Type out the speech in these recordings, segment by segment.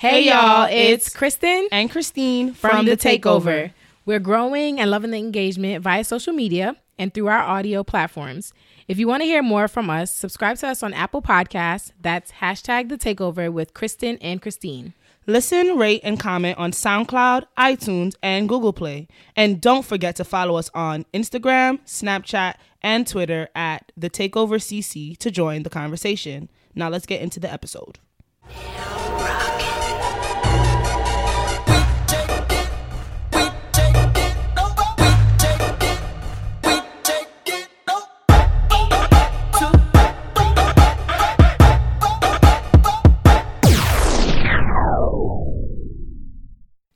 Hey y'all, it's Christin and Christine from, from The Takeover. Takeover. We're growing and loving the engagement via social media and through our audio platforms. If you want to hear more from us, subscribe to us on Apple Podcasts. That's hashtag The Takeover with Christin and Christine. Listen, rate, and comment on SoundCloud, iTunes, and Google Play. And don't forget to follow us on Instagram, Snapchat, and Twitter at The Takeover CC to join the conversation. Now let's get into the episode.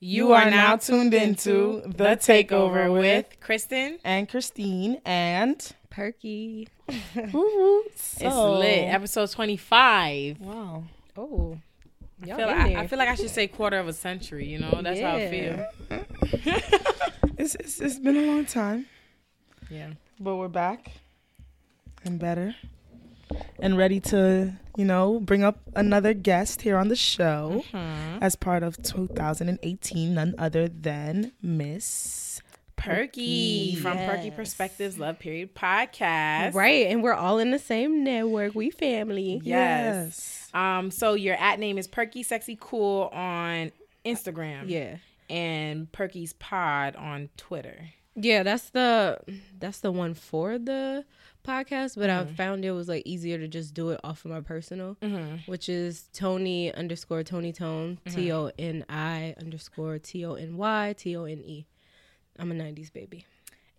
You are now tuned into The Takeover with Christin. And Christine and Perky. It's lit. Episode 25. Wow. Oh. I feel, like, I, feel like I should say quarter of a century, you know? That's how I feel. It's, it's, it's been a long time, Yeah. but we're back and better and ready to, you know, bring up another guest here on the show. Hmm. as part of 2018, none other than Miss Perky from Perky Perspectives Love Period podcast. Right, and we're all in the same network. We family. Yes. Um. So your at name is Perky Sexy Cool on Instagram. Yeah. And Perky's Pod on Twitter. Yeah, that's the that's the one for the podcast, but I found it was like easier to just do it off of my personal, Mm-hmm. which is Tony underscore Tony Tone T O N I underscore T O N Y T O N E. I'm a '90s baby.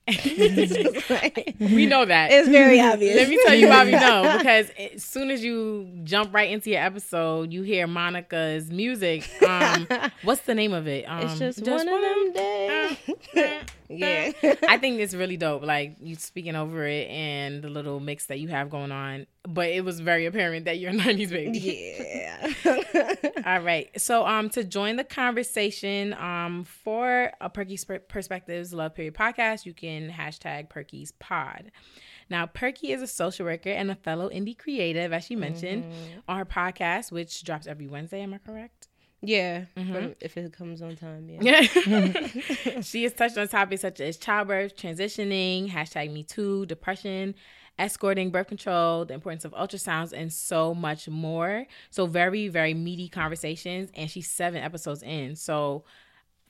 We know that. It's very obvious. Let me tell you why we know. Because as soon as you jump right into your episode, you hear Monica's music. Um, what's the name of it? Um, It's just, one of them days. Yeah. I think it's really dope. Like you speaking over it and the little mix that you have going on. But it was very apparent that you're a 90s baby. Yeah. All right. So um to join the conversation um for a Perky's Perspectives Love Period podcast, you can hashtag Perky's Pod. Now, Perky is a social worker and a fellow indie creative, as she mentioned, on her podcast, which drops every Wednesday. Am I correct? Yeah. From, if it comes on time, yeah. Yeah. she has touched on topics such as childbirth, transitioning, hashtag Me Too, depression, escorting, birth control, the importance of ultrasounds, and so much more. So very, very meaty conversations. And she's seven episodes in. So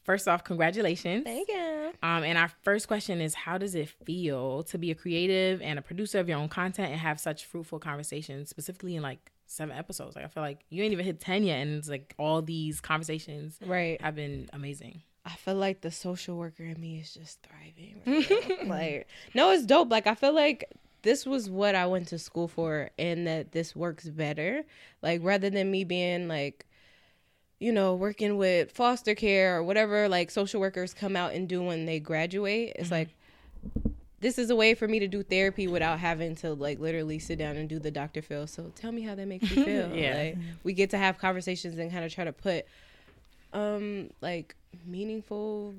first off, congratulations. Thank you. Um, and our first question is how does it feel to be a creative and a producer of your own content and have such fruitful conversations, specifically in like seven episodes? Like I feel like you ain't even hit ten yet, and it's like all these conversations Right. have been amazing. I feel like the social worker in me is just thriving. right like, no, it's dope. Like, I feel like this was what I went to school for, and that this works better. Like, rather than me being like, you know, working with foster care or whatever, like social workers come out and do when they graduate. It's mm-hmm. like, this is a way for me to do therapy without having to like literally sit down and do the Dr. Phil. So tell me how that makes you feel. Yeah. Like, we get to have conversations and kind of try to put um like meaningful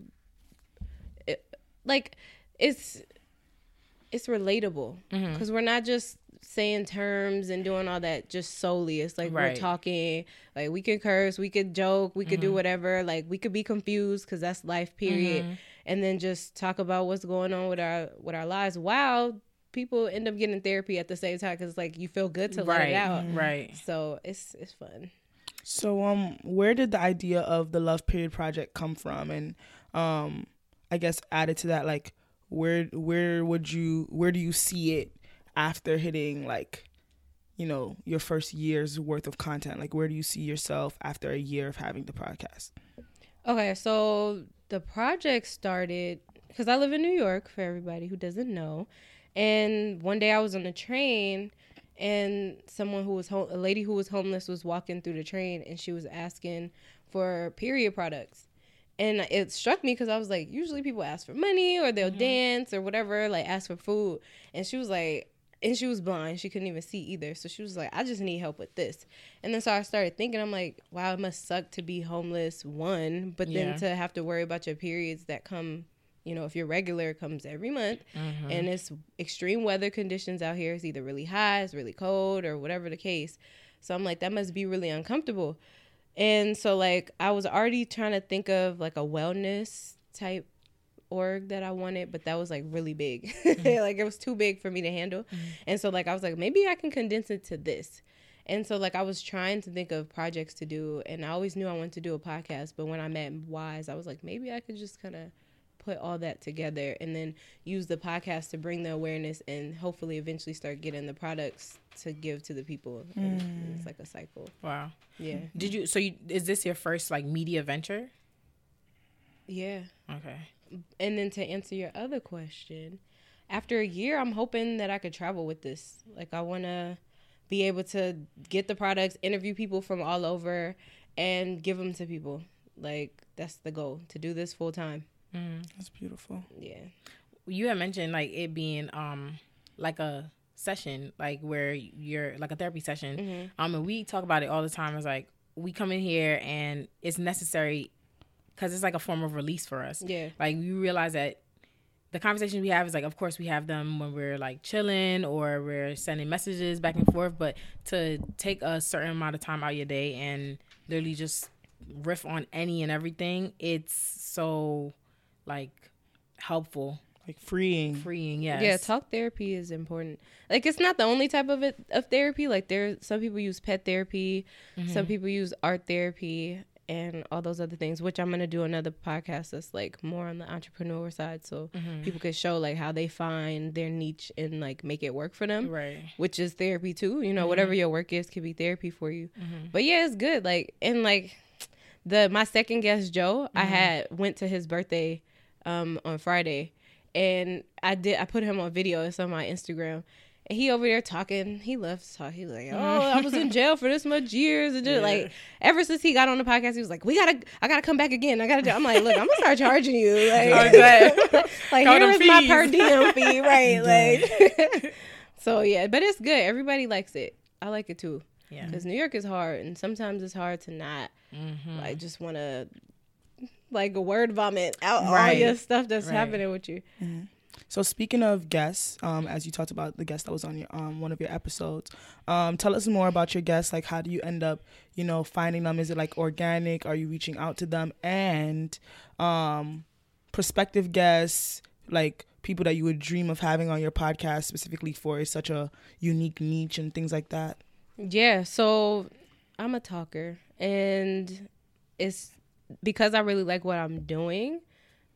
it, like it's it's relatable Mm-hmm. because we're not just saying terms and doing all that just solely it's like Right. we're talking like we could curse we could joke we could do Mm-hmm. whatever like we could be confused because that's life period Mm-hmm. And then just talk about what's going on with our with our lives wow people end up getting therapy at the same time because like you feel good to let right, it out right. so it's it's fun. So um where did the idea of the Love Period project come from? And um I guess added to that like where where would you where do you see it after hitting like you know your first year's worth of content? Like where do you see yourself after a year of having the podcast? Okay, so the project started because I live in New York for everybody who doesn't know. And one day I was on the train and someone who was home, a lady who was homeless was walking through the train and she was asking for period products. And it struck me because I was like, usually people ask for money or they'll mm-hmm. dance or whatever, like ask for food. And she was like, and she was blind. She couldn't even see either. So she was like, I just need help with this. And then so I started thinking, I'm like, wow, it must suck to be homeless, one, but then Yeah. to have to worry about your periods that come, you know, if you're regular, comes every month. Mm-hmm. And it's extreme weather conditions out here. It's either really hot, it's really cold, or whatever the case. So I'm like, that must be really uncomfortable. And so like I was already trying to think of like a wellness type org that I wanted, but that was like really big. Mm-hmm. like it was too big for me to handle. Mm-hmm. And so like I was like maybe I can condense it to this. And so like I was trying to think of projects to do and I always knew I wanted to do a podcast, but when I met Wise, I was like maybe I could just kind of put all that together and then use the podcast to bring the awareness and hopefully eventually start getting the products to give to the people. Mm. it's like a cycle. Wow. Yeah. Did you so you is this your first like media venture? Yeah. Okay. And then to answer your other question, after a year I'm hoping that I could travel with this. Like I want to be able to get the products, interview people from all over and give them to people. Like that's the goal to do this full time. Mm. That's beautiful. Yeah. You had mentioned like it being um like a session, like where you're like a therapy session. Mm-hmm. Um, and we talk about it all the time. It's like we come in here and it's necessary because it's like a form of release for us. Yeah. Like we realize that the conversations we have is like, of course, we have them when we're like chilling or we're sending messages back and forth. But to take a certain amount of time out of your day and literally just riff on any and everything, it's so like helpful like freeing freeing yes yeah talk therapy is important like it's not the only type of it of therapy like there some people use pet therapy mm-hmm. some people use art therapy and all those other things which i'm gonna do another podcast that's like more on the entrepreneur side so mm-hmm. people can show like how they find their niche and like make it work for them right which is therapy too you know mm-hmm. whatever your work is could be therapy for you mm-hmm. but yeah it's good like and like the my second guest joe i mm-hmm. had went to his birthday um, on Friday, and I did I put him on video. It's on my Instagram. And he over there talking. He loves to talk. He was like, "Oh, I was in jail for this much years," and just yeah. like ever since he got on the podcast, he was like, "We gotta, I gotta come back again. I gotta." Do. I'm like, "Look, I'm gonna start charging you. Like, like here's my per diem fee, right? Like, so yeah, but it's good. Everybody likes it. I like it too. Yeah, because New York is hard, and sometimes it's hard to not mm-hmm. like just want to like a word vomit out right. all your stuff that's right. happening with you. Mm-hmm. So speaking of guests, um, as you talked about the guest that was on your um one of your episodes, um, tell us more about your guests. Like, how do you end up, you know, finding them? Is it like organic? Are you reaching out to them? And um, prospective guests, like people that you would dream of having on your podcast specifically for such a unique niche and things like that. Yeah. So I'm a talker, and it's because I really like what I'm doing,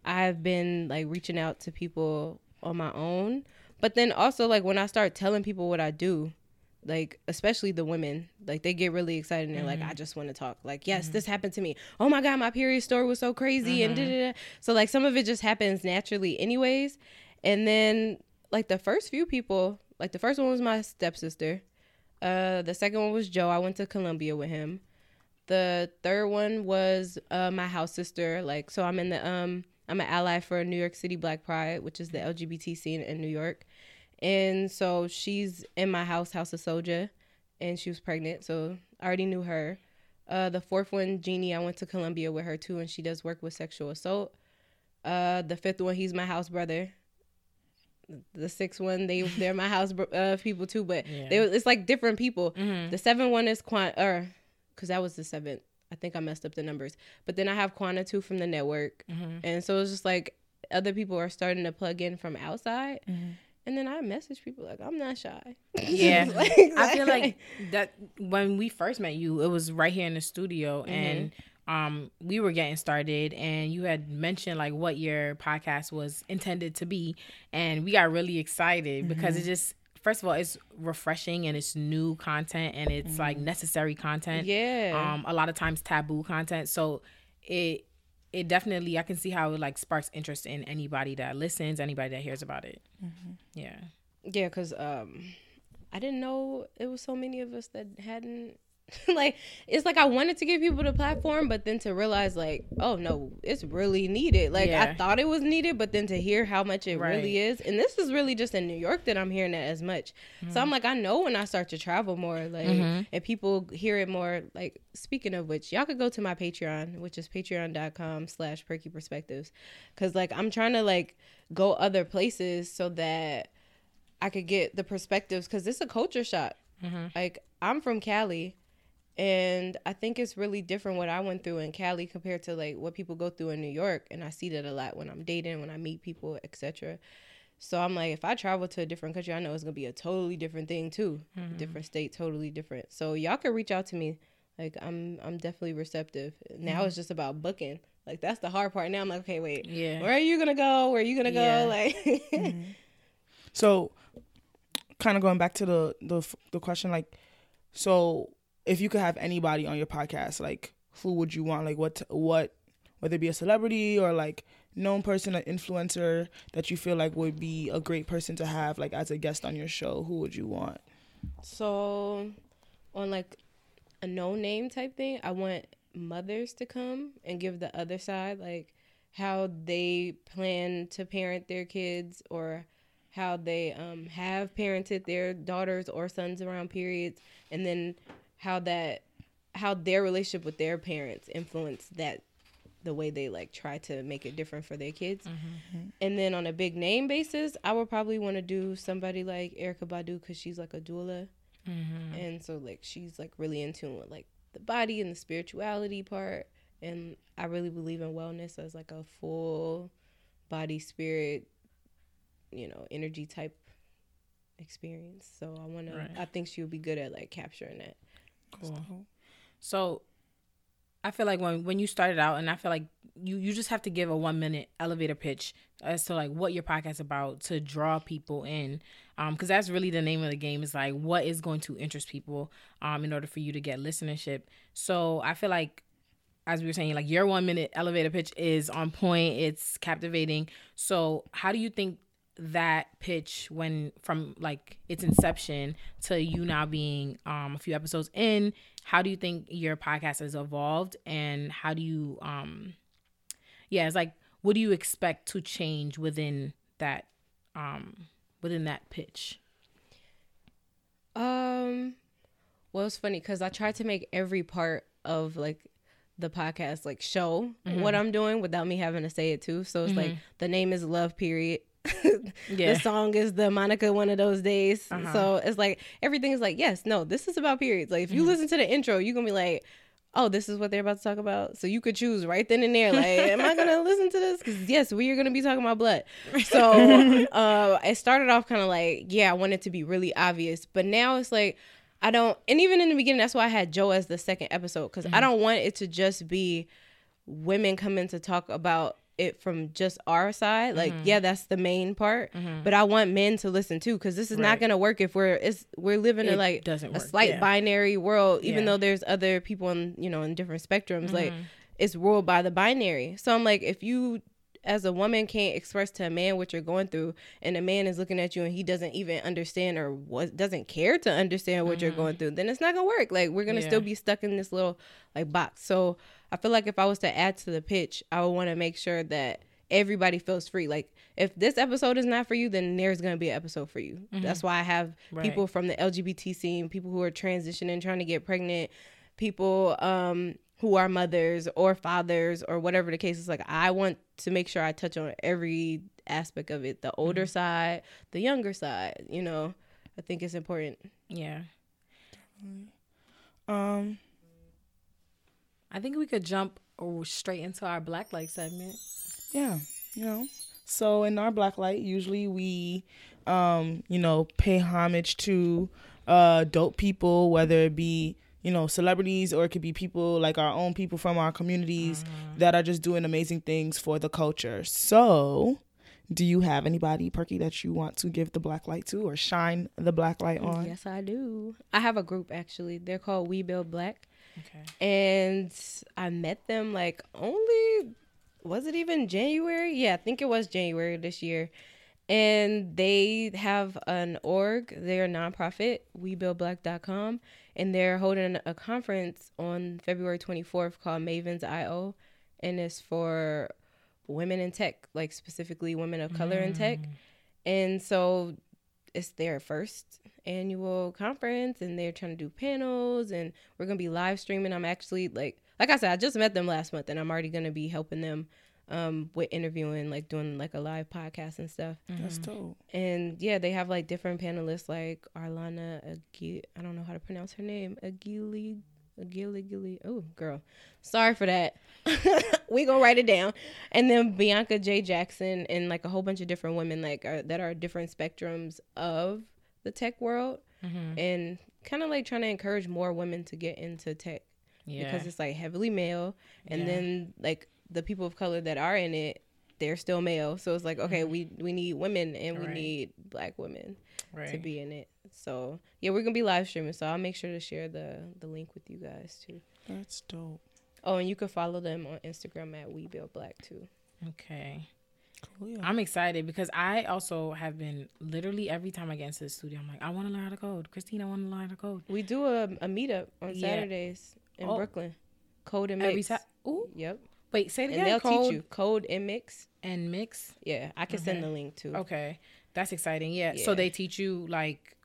I've been like reaching out to people on my own. But then also like when I start telling people what I do, like especially the women, like they get really excited and they're mm-hmm. like, I just want to talk. Like, yes, mm-hmm. this happened to me. Oh my god, my period story was so crazy mm-hmm. and da-da-da. so like some of it just happens naturally anyways. And then like the first few people, like the first one was my stepsister. Uh the second one was Joe. I went to Columbia with him. The third one was uh, my house sister. Like, so I'm in the um, I'm an ally for New York City Black Pride, which is the LGBT scene in New York. And so she's in my house, House of Soja, and she was pregnant. So I already knew her. Uh, the fourth one, Jeannie, I went to Columbia with her too, and she does work with sexual assault. Uh, the fifth one, he's my house brother. The sixth one, they they're my house uh, people too, but yeah. they it's like different people. Mm-hmm. The seventh one is Quant or because that was the seventh. I think I messed up the numbers. But then I have Quanta too from the network. Mm-hmm. And so it's just like other people are starting to plug in from outside. Mm-hmm. And then I message people like I'm not shy. Yeah, like, I feel like that when we first met you, it was right here in the studio, mm-hmm. and um, we were getting started, and you had mentioned like what your podcast was intended to be, and we got really excited because it mm-hmm. just first of all, it's refreshing and it's new content and it's mm like necessary content. Yeah. Um, a lot of times taboo content. So it it definitely I can see how it like sparks interest in anybody that listens, anybody that hears about it. Mm-hmm. Yeah. Yeah, cause um, I didn't know it was so many of us that hadn't like it's like I wanted to give people the platform, but then to realize like, oh no, it's really needed. Like yeah. I thought it was needed, but then to hear how much it right. really is, and this is really just in New York that I'm hearing that as much. Mm-hmm. So I'm like, I know when I start to travel more, like, mm-hmm. and people hear it more. Like speaking of which, y'all could go to my Patreon, which is patreon.com/slash perky perspectives, because like I'm trying to like go other places so that I could get the perspectives, because it's a culture shock. Mm-hmm. Like I'm from Cali And I think it's really different what I went through in Cali compared to like what people go through in New York. And I see that a lot when I'm dating, when I meet people, etc. So I'm like, if I travel to a different country, I know it's gonna be a totally different thing too, Mm-hmm. different state, totally different. So y'all can reach out to me. Like I'm, I'm definitely receptive. Now Mm-hmm. it's just about booking. Like that's the hard part. Now I'm like, okay, wait, Yeah. where are you gonna go? Where are you gonna Yeah. go? Like, So, kind of going back to the the the question, like, so if you could have anybody on your podcast, like, who would you want? Like, what what whether it be a celebrity or like known person, an influencer that you feel like would be a great person to have like as a guest on your show, who would you want? So, on like a no name type thing, I want mothers to come and give the other side, like how they plan to parent their kids or how they um, have parented their daughters or sons around periods, and then how that how their relationship with their parents influence that the way they like try to make it different for their kids. Mm-hmm. Mm-hmm. And then on a big name basis, I would probably want to do somebody like Erykah Badu because she's like a doula, mm-hmm. and so like she's like really in tune with like the body and the spirituality part. And I really believe in wellness as like a full body, spirit, you know, energy type experience. So I want Right. to. I think she would be good at like capturing that. Cool. So I feel like when when you started out, and I feel like you you just have to give a one minute elevator pitch as to like what your podcast about to draw people in, um, because that's really the name of the game. Is like what is going to interest people, um, in order for you to get listenership. So I feel like. As we were saying, like your one minute elevator pitch is on point. It's captivating. So, how do you think that pitch when from like its inception to you now being um a few episodes in how do you think your podcast has evolved and how do you um yeah it's like what do you expect to change within that um within that pitch Um, well, it's funny because I tried to make every part of like the podcast like show what I'm doing without me having to say it too. So it's like the name is Love Period. Yeah. The song is the Monica one of those days. Uh-huh. So it's like everything is like, yes, no, this is about periods. Like if Mm-hmm. you listen to the intro, you're gonna be like, oh, this is what they're about to talk about. So you could choose right then and there, like, am I gonna listen to this? Because yes, we are gonna be talking about blood. So uh, it started off kind of like, yeah, I want it to be really obvious, but now it's like. I don't, and even in the beginning, that's why I had Joe as the second episode because I don't want it to just be women coming to talk about it from just our side. Like, yeah, that's the main part, but I want men to listen too because this is not gonna work if we're it's we're living in like doesn't a work, slight yeah. binary world. Even Yeah. though there's other people in you know in different spectrums, like Mm-hmm. it's ruled by the binary. So I'm like, if you as a woman can't express to a man what you're going through and a man is looking at you and he doesn't even understand or what doesn't care to understand what you're going through then it's not gonna work like we're gonna Mm-hmm. Yeah. still be stuck in this little like box so i feel like if i was to add to the pitch i would want to make sure that everybody feels free. Like if this episode is not for you then there's gonna be an episode for you. That's why i have Mm-hmm. Right. people from the lgbt scene people who are transitioning trying to get pregnant people um who are mothers or fathers or whatever the case is. Like i want to make sure i touch on every aspect of it the older side the younger side you know? I think it's important. Yeah. Um, i think we could jump oh, straight into our black light segment yeah, you know. So in our black light, usually we, um, you know, pay homage to uh dope people, whether it be you know celebrities or it could be people like our own people from our communities that are just doing amazing things for the culture. So, do you have anybody, Perky, that you want to give the black light to or shine the black light on? yes i do i have a group actually they're called we build black okay. And i met them like only was it even january? Yeah i think it was january this year. And they have an org they're a nonprofit webuildblack.com and they're holding a conference on february 24th called Mavens I/O and it's for women in tech like specifically women of color in tech. Mm. And so it's their first annual conference and they're trying to do panels and we're gonna be live streaming. I'm actually like like i said i just met them last month and i'm already gonna be helping them um with interviewing like doing like a live podcast and stuff. That's dope. and yeah they have like different panelists like arlana Agi- i don't know how to pronounce her name agili Gilly Gilly. Oh, girl. Sorry for that. we gonna write it down. And then Bianca J. Jackson and like a whole bunch of different women like are, that are different spectrums of the tech world Mm-hmm. and kind of like trying to encourage more women to get into tech Yeah. because it's like heavily male and Yeah. then like the people of color that are in it they're still male so it's like okay Mm-hmm. we we need women and we Right. need black women to be in it so yeah we're gonna be live streaming so i'll make sure to share the the link with you guys too That's dope. oh and you can follow them on instagram at we build black too Okay. Cool, yeah. I'm excited because I also have been literally every time I get into the studio, I'm like, I want to learn how to code. Christine, I want to learn how to code. we do a, a meetup on Yeah. saturdays in Oh. brooklyn code and Every mix time. Ooh. yep Wait, say it and again. they'll code teach you code and mix and mix. yeah i can send the link too Okay, that's exciting. Yeah. So they teach you like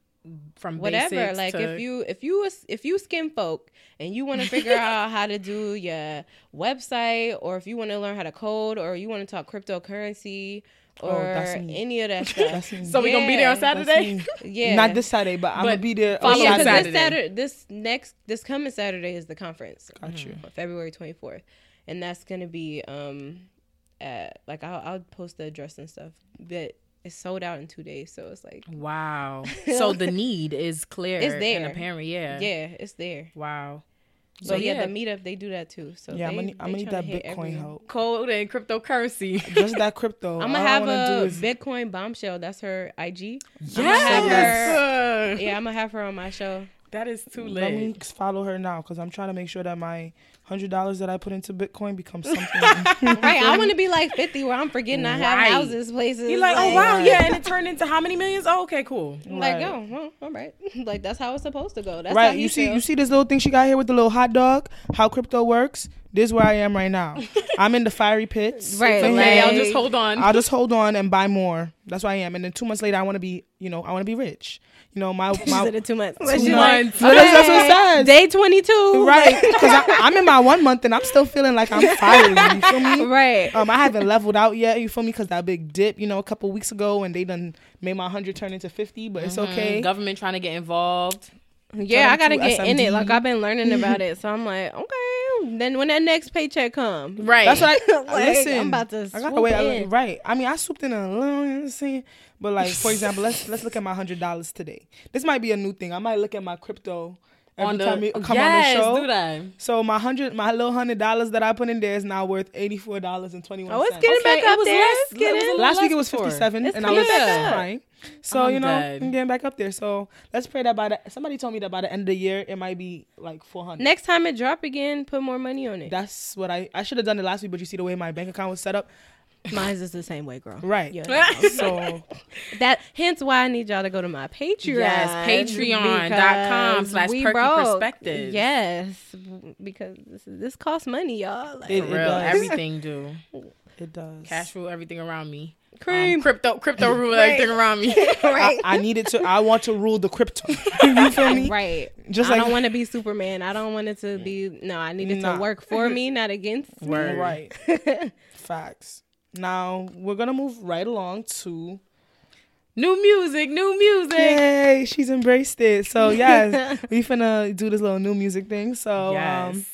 from whatever basics like to- if you if you if you skin folk and you want to figure out how to do your website or if you want to learn how to code or you want to talk cryptocurrency Oh, or that's me. any of that stuff That's me. So we gonna be there on Saturday. yeah Not this Saturday, but, I'm gonna be there. follow on yeah, Saturday. this Saturday. Saturday this next this coming Saturday is the conference Got you. February 24th and that's gonna be um at like I'll, I'll post the address and stuff but it's sold out in two days so it's like Wow. So the need is clear. It's there and there. apparent. Yeah. yeah it's there Wow. but So yeah, yeah, the meetup they do that too so Yeah, I'm they, gonna, need- I'm gonna need that hit Bitcoin every- help. code and cryptocurrency. Just that crypto. I'm gonna have wanna do a is- Bitcoin bombshell. That's her IG. yes. Yeah, I'm gonna have her on my show. That is too late. Let me follow her now because I'm trying to make sure that my hundred dollars that I put into Bitcoin becomes something. Right, I want to be like 50, where I'm forgetting I have Right. houses, places. You're like, oh like, wow, yeah, and it turned into how many millions? Oh, okay, cool. Like, Right. oh, well, all right. Like that's how it's supposed to go. That's right? he You see, feel. you see this little thing she got here with the little hot dog. How crypto works. This is where I am right now. I'm in the fiery pits. Right, For Hey. I'll just hold on. I'll just hold on and buy more. That's where I am. And then two months later, I want to be, you know, I want to be rich. You know, my She my said it two months. Two She's months. But that's, that's what it says. Day 22. right? Because I'm in my one month and I'm still feeling like I'm fiery. You feel me? Right. Um, I haven't leveled out yet. You feel me? Because that big dip, you know, a couple weeks ago, and they done made my hundred turn into fifty. But it's okay. Government trying to get involved. Yeah, I gotta to get in it. Like I've been learning about it, so I'm like, okay. Then when that next paycheck come, Right. That's what I Like, listen. I'm about to I gotta swoop wait. I- right. I mean, I swooped in a little. You know what I'm saying? But like, for example, let's let's look at my hundred dollars today. This might be a new thing. I might look at my crypto every on the, time you come yes, on the show. do that. So my hundred, my little hundred dollars that I put in there is now worth eighty four dollars and twenty one Oh, it's cents. getting Okay, back it up was there. less- It's getting- it was a little Last week it was fifty seven, It's and I was coming back up. crying. So I'm you know, dead. I'm getting back up there. So let's pray that by the somebody told me that by the end of the year it might be like four hundred. Next time it drop again, put more money on it. That's what I I should have done it last week, but you see the way my bank account was set up, Mine's is the same way, girl. right? Yeah. So That hence why I need y'all to go to my Patreon. Yes, patreon.com because slash we perky broke. perspectives. Yes, because this this costs money, y'all. Like, It- For real, does. everything do. it does. Cash rule everything around me. Cream. Um, crypto, crypto rule Right. everything around me. I, I needed to. I want to rule the crypto. you feel me? Right. Just I like don't want to be Superman. I don't want it to be. No, I need it Nah. to work for me, not against me. Right. Facts. Now we're gonna move right along to New music, new music. Yay, she's embraced it. So yes, we finna do this little new music thing. So yes. um,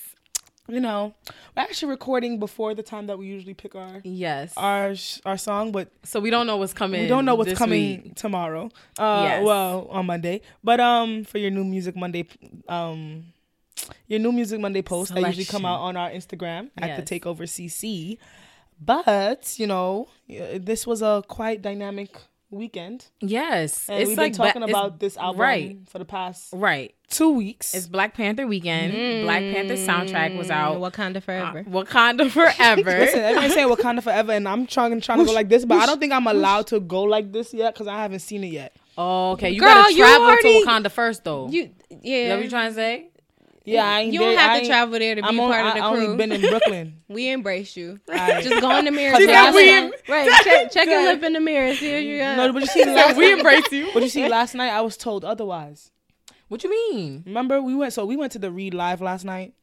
you know, we're actually recording before the time that we usually pick our yes. our sh- our song, but so we don't know what's coming. we don't know what's coming week. tomorrow. Uh, Yes. well, on Monday. But um, for your new music Monday, um, your new music Monday post that usually come out on our Instagram at the Yes. Takeover CC. But you know, this was a quite dynamic weekend, Yes. and it's we've like been talking ba- about this album right. for the past Right. two weeks. It's Black Panther weekend. Black Panther soundtrack was out. Mm, Wakanda forever. Uh, Wakanda forever. Listen, everyone's saying Wakanda forever, and I'm trying trying to go like this, but I don't think I'm allowed to go like this yet because I haven't seen it yet. oh, okay. You Girl, gotta you travel already- to Wakanda first, though. you, Is yeah. that what you trying to say? Yeah, I ain't you don't there- have I to travel there to be I'm on, part of I, the I crew. only been in Brooklyn. we embrace you. Alright. Just go in the mirror. She check said your we lip. right. Check, check your lip in the mirror. See what you got. No, but you see, last we embrace you. But you see, last night I was told otherwise. What you mean? Remember, we went. So we went to the Read Live last night,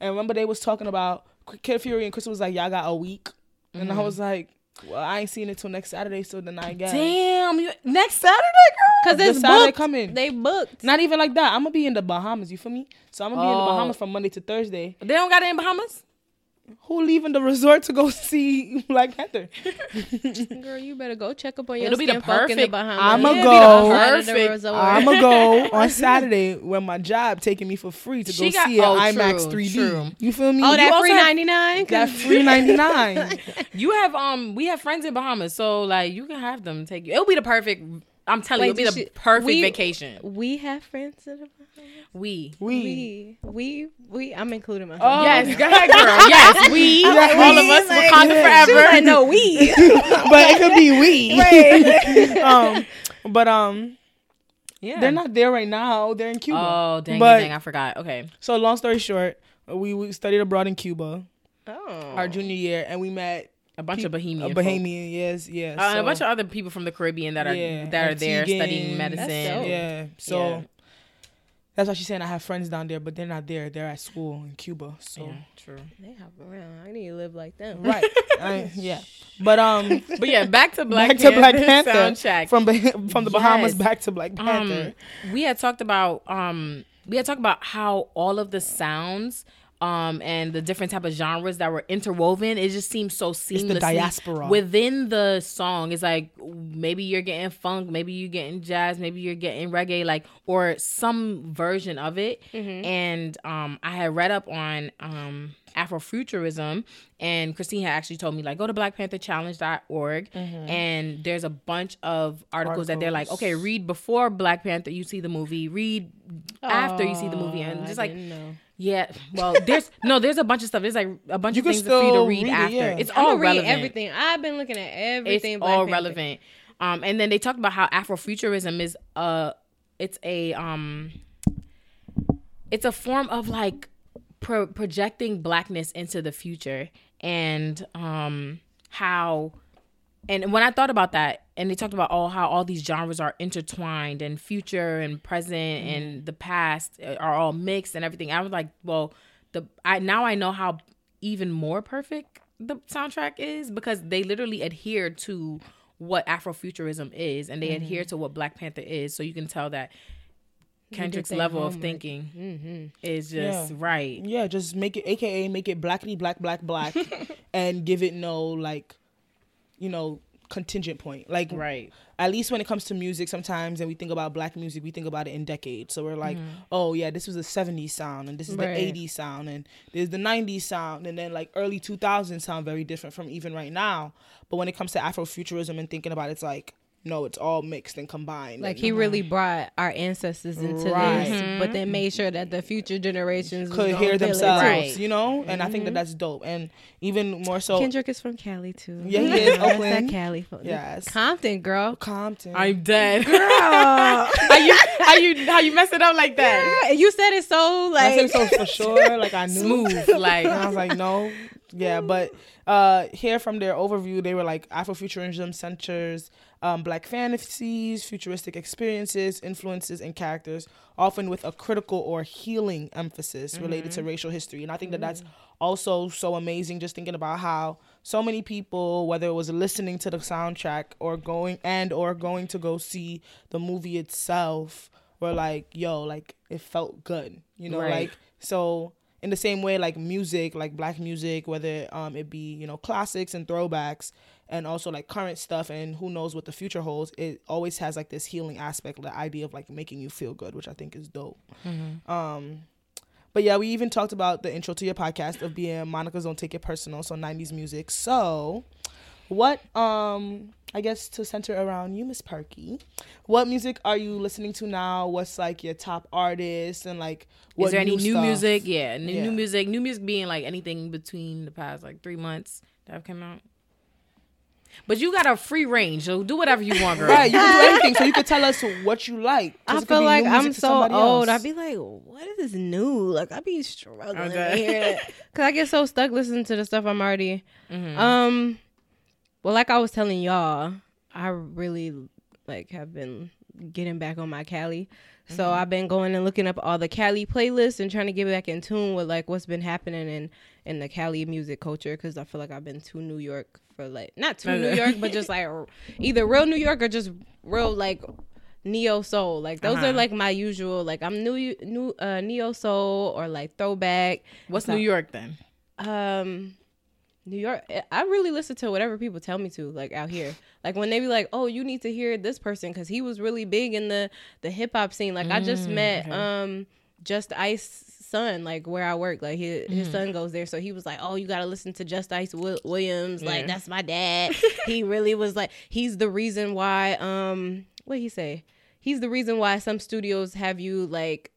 and remember they was talking about Kid Fury and Crissle was like, "Y'all got a week," and I mm-hmm. was like, Well, I ain't seen it till next Saturday, so then I guess. Damn, you, next Saturday, girl. Cause This it's Saturday booked. coming. They booked. Not even like that. I'm gonna be in the Bahamas. You feel me? So I'm gonna be in the Oh. Bahamas from Monday to Thursday. They don't got it in Bahamas. Who leaving the resort to go see Black Panther? Girl, you better go check up on your It'll be the skin folk in the perfect- Bahamas. I'ma Yeah, go. be the outside of the Perfect. I'm gonna go on Saturday when my job taking me for free to She go got- see it oh, IMAX true, 3D. true. You feel me? Oh, You that also free have- ninety nine. that free ninety nine. You have um, we have friends in Bahamas, so like you can have them take you. It'll be the perfect. I'm telling you, it'll be the she- perfect we- vacation. We have friends in the Bahamas. We. We. We, we, we. I'm including myself. Oh. Yes, go ahead, girl. Yes, we. Yeah, all we. of us. Like, Wakanda yeah. She was forever. like, no, we. but it could be we. um, but um, Yeah. they're not there right now. They're in Cuba. Oh dang, But- dang! I forgot. Okay. So long story short, we, we studied abroad in Cuba oh. our junior year, and we met A bunch of a Bahamian. folk. Yes, yes. Uh, and a bunch of other people from the Caribbean that are Yeah, that are there Antiguan. studying That's medicine. dope. yeah. So Yeah. That's why she's saying I have friends down there, but they're not there. They're at school in Cuba. So Yeah, true. They hop around. I need to live like them. right, I, yeah. But um, But yeah, back to Black back Panther to Black Panther soundtrack. from from the Bahamas Yes. back to Black Panther. um, we had talked about um, we had talked about how all of the sounds um and the different type of genres that were interwoven it just seems so seamlessly diaspora. within the song. It's like maybe you're getting funk maybe you're getting jazz maybe you're getting reggae like or some version of it. And um i had read up on um afrofuturism and christine had actually told me like go to blackpantherchallenge.org and there's a bunch of articles, that they're like okay read before black panther you see the movie read after you see the movie and Oh, just I like. Yeah well there's no there's a bunch of stuff there's like a bunch You of things for you to still read, read it, after yeah. it's I'm all gonna read relevant everything. I've been looking at everything. it's Black all Panther. relevant um and then they talked about how afrofuturism is uh it's a um it's a form of like pro- projecting blackness into the future and um how and when I thought about that, and they talked about all how all these genres are intertwined, and future and present mm-hmm. and the past eh, are all mixed and everything. I was like, well, the I now I know how even more perfect the soundtrack is because they literally adhere to what Afrofuturism is, and they adhere mm-hmm. to what Black Panther is. So you can tell that Kendrick's level of thinking Mm-hmm. is just right. Yeah, just make it, AKA make it blackity black black black, and give it no like, you know, contingent point. Like Right. at least when it comes to music, sometimes and we think about black music, we think about it in decades. So we're like, mm-hmm. oh yeah, this was the '70s sound, and this is Right. the '80s sound, and there's the '90s sound, and then like early 2000s sound very different from even right now. But when it comes to Afrofuturism and thinking about it, it's like no, it's all mixed and combined. Like and he mm-hmm. really brought our ancestors into Right. this, but then mm-hmm. made sure that the future generations could hear feel it, themselves, Right. you know. And I think that mm-hmm. that's dope, and even more so. Kendrick is from Cali too. Yeah, he is, That's that Oakland. Cali. Yes. Compton girl. Compton. I'm dead. how you how you how you mess it up like that? Yeah, you said it so like I like said so for sure. Like I knew. Smooth, like And I was like, no. Yeah, but uh here from their overview, they were like Afrofuturism centers um, black fantasies, futuristic experiences, influences, and characters, often with a critical or healing emphasis related to racial history. And I think that that's also so amazing. Just thinking about how so many people, whether it was listening to the soundtrack or going and or going to go see the movie itself, were like, yo, like it felt good, you know, Right. like so in the same way like music like black music whether um it be you know classics and throwbacks and also like current stuff and who knows what the future holds it always has like this healing aspect the idea of like making you feel good which i think is dope um but yeah we even talked about the intro to your podcast of being monica's don't take it personal so 90s music so what um i guess to center around you miss perky what music are you listening to now what's like your top artists and like what Is there any new stuff? music? Yeah, new, Yeah. new music. New music being like anything between the past like three months that have come out. But you got a free range, so do whatever you want, girl. Right, you can do anything. So you could tell us what you like. I it feel like I'm so old. I'd be like, what is this new? Like I'd be struggling Okay. here because I get so stuck listening to the stuff I'm already. Mhm. Um, well, like I was telling y'all, I really like have been getting back on my Cali. So Mm-hmm. I've been going and looking up all the Cali playlists and trying to get back in tune with like what's been happening in in the Cali music culture because I feel like I've been to New York for like not to New York, but just like either real New York or just real like neo soul. Like those Uh-huh. are like my usual. Like I'm new new uh, neo soul or like throwback. What's So- New York then? Um, New York. eh, I really listen to whatever people tell me to. Like out here, like when they be like, "Oh, you need to hear this person because he was really big in the the hip hop scene." Like I just Mm, met okay. um Just Ice son like where I work like his, Mm-hmm. his son goes there so he was like oh you got to listen to Just Ice Wi- Williams like Yeah. that's my dad he really was like he's the reason why um what he say he's the reason why some studios have you like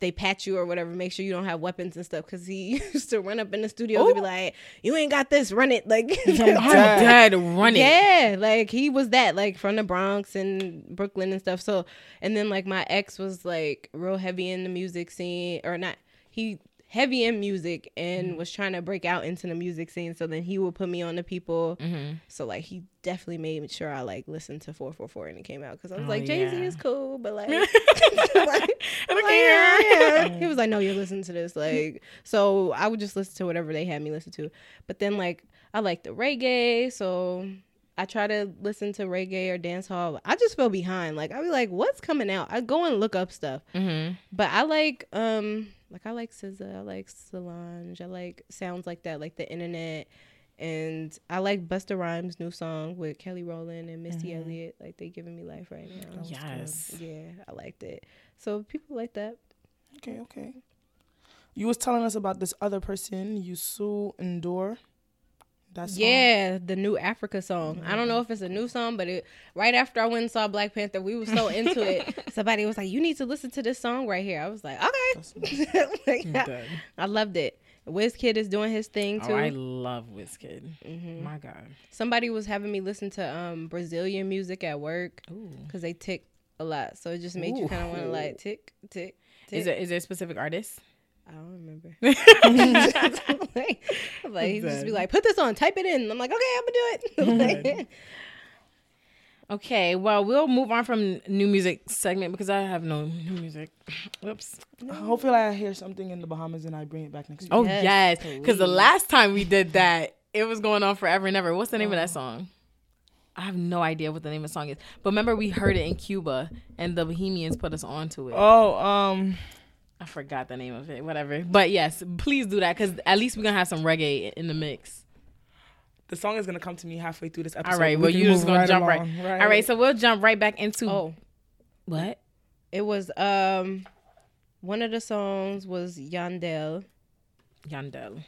they pat you or whatever, make sure you don't have weapons and stuff. Cause he used to run up in the studio and be like, "You ain't got this, run it!" Like, I'm dead. Run it. yeah, like he was that, like from the Bronx and Brooklyn and stuff. So, and then like my ex was like real heavy in the music scene, or not he heavy in music and was trying to break out into the music scene. So then he would put me on the people. Mm-hmm. So like he definitely made sure I like listened to 4:44 and it came out because I was Oh, like Jay Z yeah. is cool, but like, like, like, yeah, yeah. he was like, no, you're listening to this. Like, so I would just listen to whatever they had me listen to. But then like I like the reggae, so I try to listen to reggae or dance hall. I just feel behind. Like I be like, what's coming out? I go and look up stuff. Mm-hmm. But I like um like I like SZA, I like Solange, I like sounds like that, like the internet. And I like Busta Rhymes' new song with Kelly Rowland and Missy Mhm. Elliott. Like they giving me life right now. was good. Yes. Yeah, I liked it. So people like that. Okay, okay. You was telling us about this other person, Youssou N'Dour. That's Yeah, the new Africa song. I don't know if it's a new song, but it right after I went and saw Black Panther, we were so into it. Somebody was like, "You need to listen to this song right here." I was like, "Okay." Like, Dead. I loved it. Wizkid is doing his thing too. Oh, I love Wizkid. Mhm. My God. Somebody was having me listen to um Brazilian music at work because they tick a lot, so it just made you kind of want to like tick, tick, tick. Is there is there a specific artist? I don't remember. like, like he just be like, "Put this on, type it in." I'm like, "Okay, I'm gonna do it." Like, Okay, well, we'll move on from new music segment because I have no new music. Whoops. Hopefully, I hear something in the Bahamas and I bring it back next week. Oh Yes, yes, because the last time we did that, it was going on forever and ever. What's the name of that song? I have no idea what the name of the song is. But remember, we heard it in Cuba, and the Bahamians put us onto it. Oh, um, I forgot the name of it. Whatever. But yes, please do that because at least we're gonna have some reggae in the mix. the song is gonna come to me halfway through this episode. All right. We Well, you're just gonna jump along, right. All right. So we'll jump right back into oh, what? it was um one of the songs was Yandel. Yandel.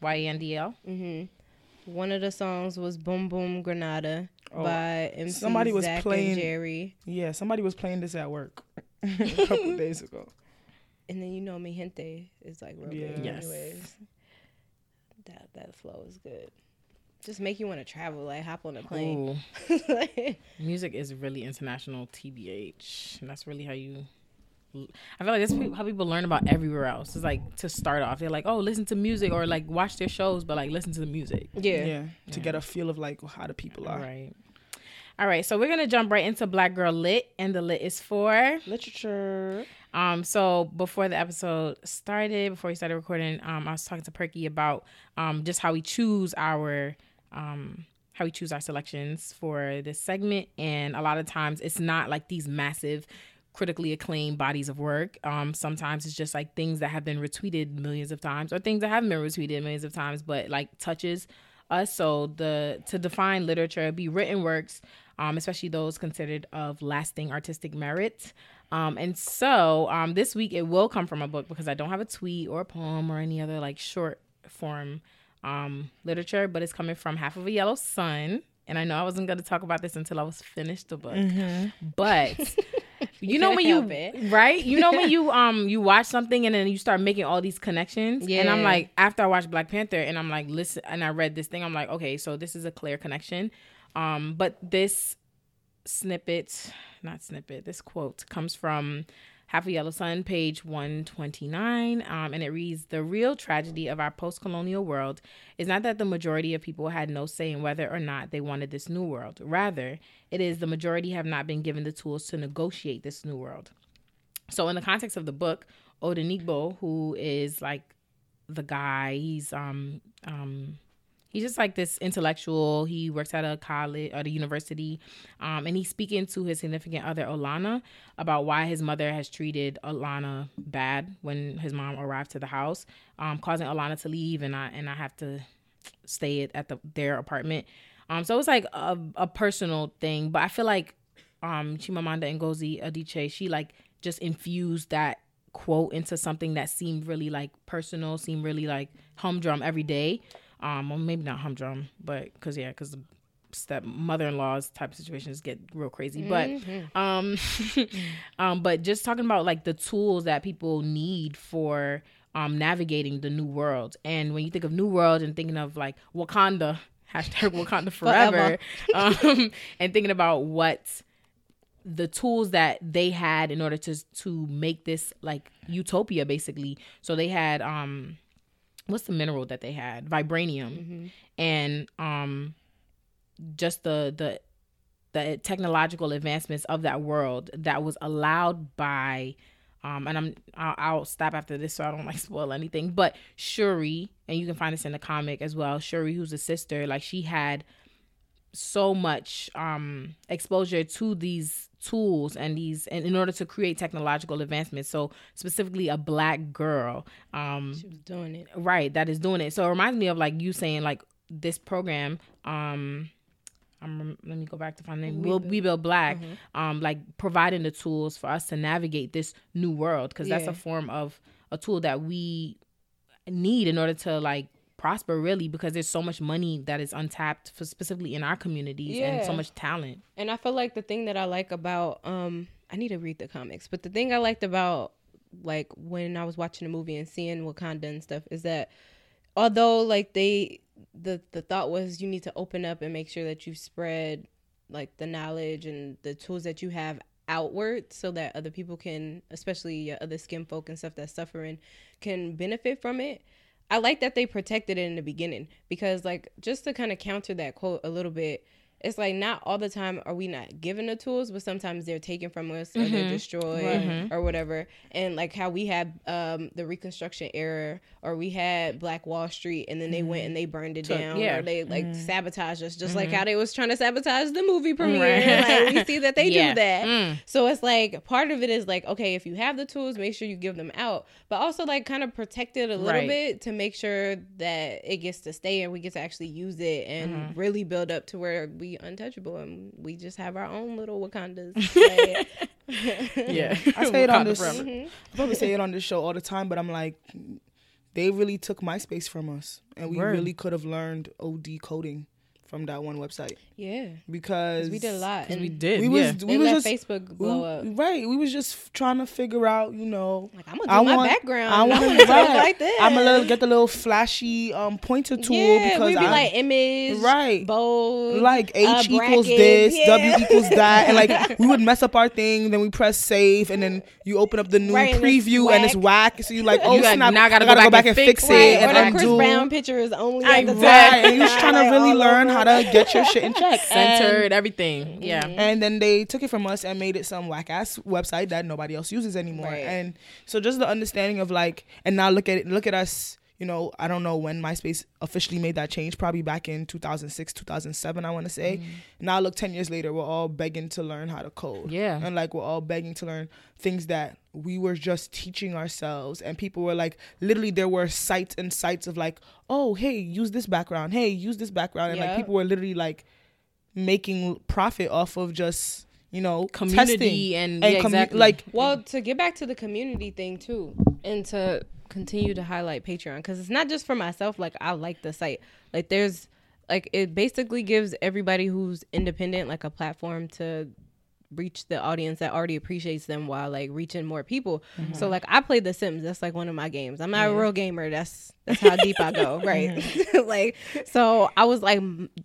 Y A N D L. Mm-hmm. One of the songs was Boom Boom Granada Oh, by MC somebody was Zach playing- and Jerry. yeah, somebody was playing this at work a couple days ago. And then you know me, Gente is like real Yeah. big Yes. anyways. That that flow is good. Just make you want to travel, like hop on a plane. Ooh. Music is really international, TBH. And that's really how you. I feel like that's how people learn about everywhere else. It's like to start off, they're like, "Oh, listen to music," or like watch their shows, but like listen to the music. yeah. Yeah, to get a feel of like how the people are. Right. All right, so we're gonna jump right into Black Girl Lit, and the lit is for. Literature. Um, so before the episode started, before we started recording, um, I was talking to Perky about um just how we choose our um how we choose our selections for this segment, and a lot of times it's not like these massive critically acclaimed bodies of work. Um, sometimes it's just like things that have been retweeted millions of times, or things that haven't been retweeted millions of times, but like touches us. So the to define literature, be written works, um, especially those considered of lasting artistic merit. Um, and so um, this week it will come from a book because I don't have a tweet or a poem or any other like short form um, literature, but it's coming from Half of a Yellow Sun. And I know I wasn't going to talk about this until I was finished the book, but you know when you it. right, you know when you um you watch something and then you start making all these connections. yeah. And I'm like, after I watched Black Panther, and I'm like, listen, and I read this thing, I'm like, okay, so this is a clear connection. Um, but this snippet, not snippet, this quote comes from Half a Yellow Sun, page 129. Um, and it reads The real tragedy of our post colonial world is not that the majority of people had no say in whether or not they wanted this new world. Rather, it is the majority have not been given the tools to negotiate this new world. So, in the context of the book, Odenigbo, who is like the guy. He's um um he's just like this intellectual. He works at a college or the university, um, and he's speaking to his significant other Olanna about why his mother has treated Olanna bad when his mom arrived to the house, um, causing Olanna to leave, and I and I have to stay at, the their apartment. Um, so it was like a, a personal thing, but I feel like um Chimamanda Ngozi Adichie, she like just infused that quote into something that seemed really like personal, seemed really like humdrum every day. Um, well, maybe not humdrum, but because yeah, because the step mother-in-laws type of situations get real crazy. But um, um, but just talking about like the tools that people need for um navigating the new world, and when you think of new world and thinking of like Wakanda hashtag Wakanda forever, um, and thinking about what the tools that they had in order to to make this like utopia basically. So they had um what's the mineral that they had? Vibranium. And um just the the the technological advancements of that world that was allowed by um and I'm I'll, I'll stop after this so I don't like spoil anything but Shuri and you can find this in the comic as well Shuri who's a sister like she had so much um exposure to these tools and these and in order to create technological advancements so specifically a black girl um She was doing it. right that is doing it so it reminds me of like you saying like this program um I'm, let me go back to find the name. We, we build black, Mm-hmm. um, like providing the tools for us to navigate this new world because that's a form of a tool that we need in order to like prosper really because there's so much money that is untapped for specifically in our communities and so much talent. And I feel like the thing that I like about um I need to read the comics, but the thing I liked about like when I was watching the movie and seeing Wakanda and stuff is that although like they the the thought was you need to open up and make sure that you spread like the knowledge and the tools that you have outward so that other people can especially your other skin folk and stuff that's suffering can benefit from it i like that they protected it in the beginning because like just to kind of counter that quote a little bit it's like not all the time are we not given the tools but sometimes they're taken from us or they're destroyed or whatever and like how we had um the reconstruction era or we had black wall street and then they went and they burned it down yeah. or they like sabotaged us just like how they was trying to sabotage the movie premiere Right. like we see that they Yeah. do that Mm. so it's like part of it is like okay if you have the tools make sure you give them out but also like kind of protect it a little Right. bit to make sure that it gets to stay and we get to actually use it and Mm-hmm. really build up to where we untouchable and we just have our own little wakandas Yeah, I say it on Wakanda this. forever. Mm-hmm. I probably say it on this show all the time, but I'm like, they really took MySpace from us, and we Word. really could have learned OD coding from that one website yeah because we did a lot and we did. We was yeah. they we was let just facebook blow up we- right. We was just f- trying to figure out, you know. like i'm gonna do I my want- background I i want want to to talk like that I'm gonna get the little flashy um pointer tool yeah because we be I like image Right. bold like H uh, equals bracket, this, yeah. W equals that, and like we would mess up our thing. Then we press save, and then you open up the new Right, and it's preview, and it's whack. So you like, oh You snap! now I gotta I go back and fix fix it, it Right, or and the Chris. Brown picture is only I- at the top. Right, and you're just trying to really learn over. How to get your shit in check. And- Centered everything. Yeah. Mm-hmm. and then they took it from us and made it some whack ass website that nobody else uses anymore. Right. And so just the understanding of like, and now look at it, look at us. You know, I don't know when MySpace officially made that change. Probably back in 2006, 2007, I want to say. Mm. Now look, 10 years later, we're all begging to learn how to code. Yeah. and like we're all begging to learn things that we were just teaching ourselves. And people were like, literally, there were sites and sites of like, oh, hey, use this background. Hey, use this background. And like people were literally like making profit off of just you know Community testing and- and yeah, exactly. like Well, to get back to the community thing too, and to continue to highlight Patreon because it's not just for myself. Like I like the site. Like there's like it basically gives everybody who's independent like a platform to reach the audience that already appreciates them while like reaching more people. So mm-hmm. like I play The Sims. That's like one of my games. I'm not a real gamer. That's that's how deep I go. Right. Mm-hmm. like so I was like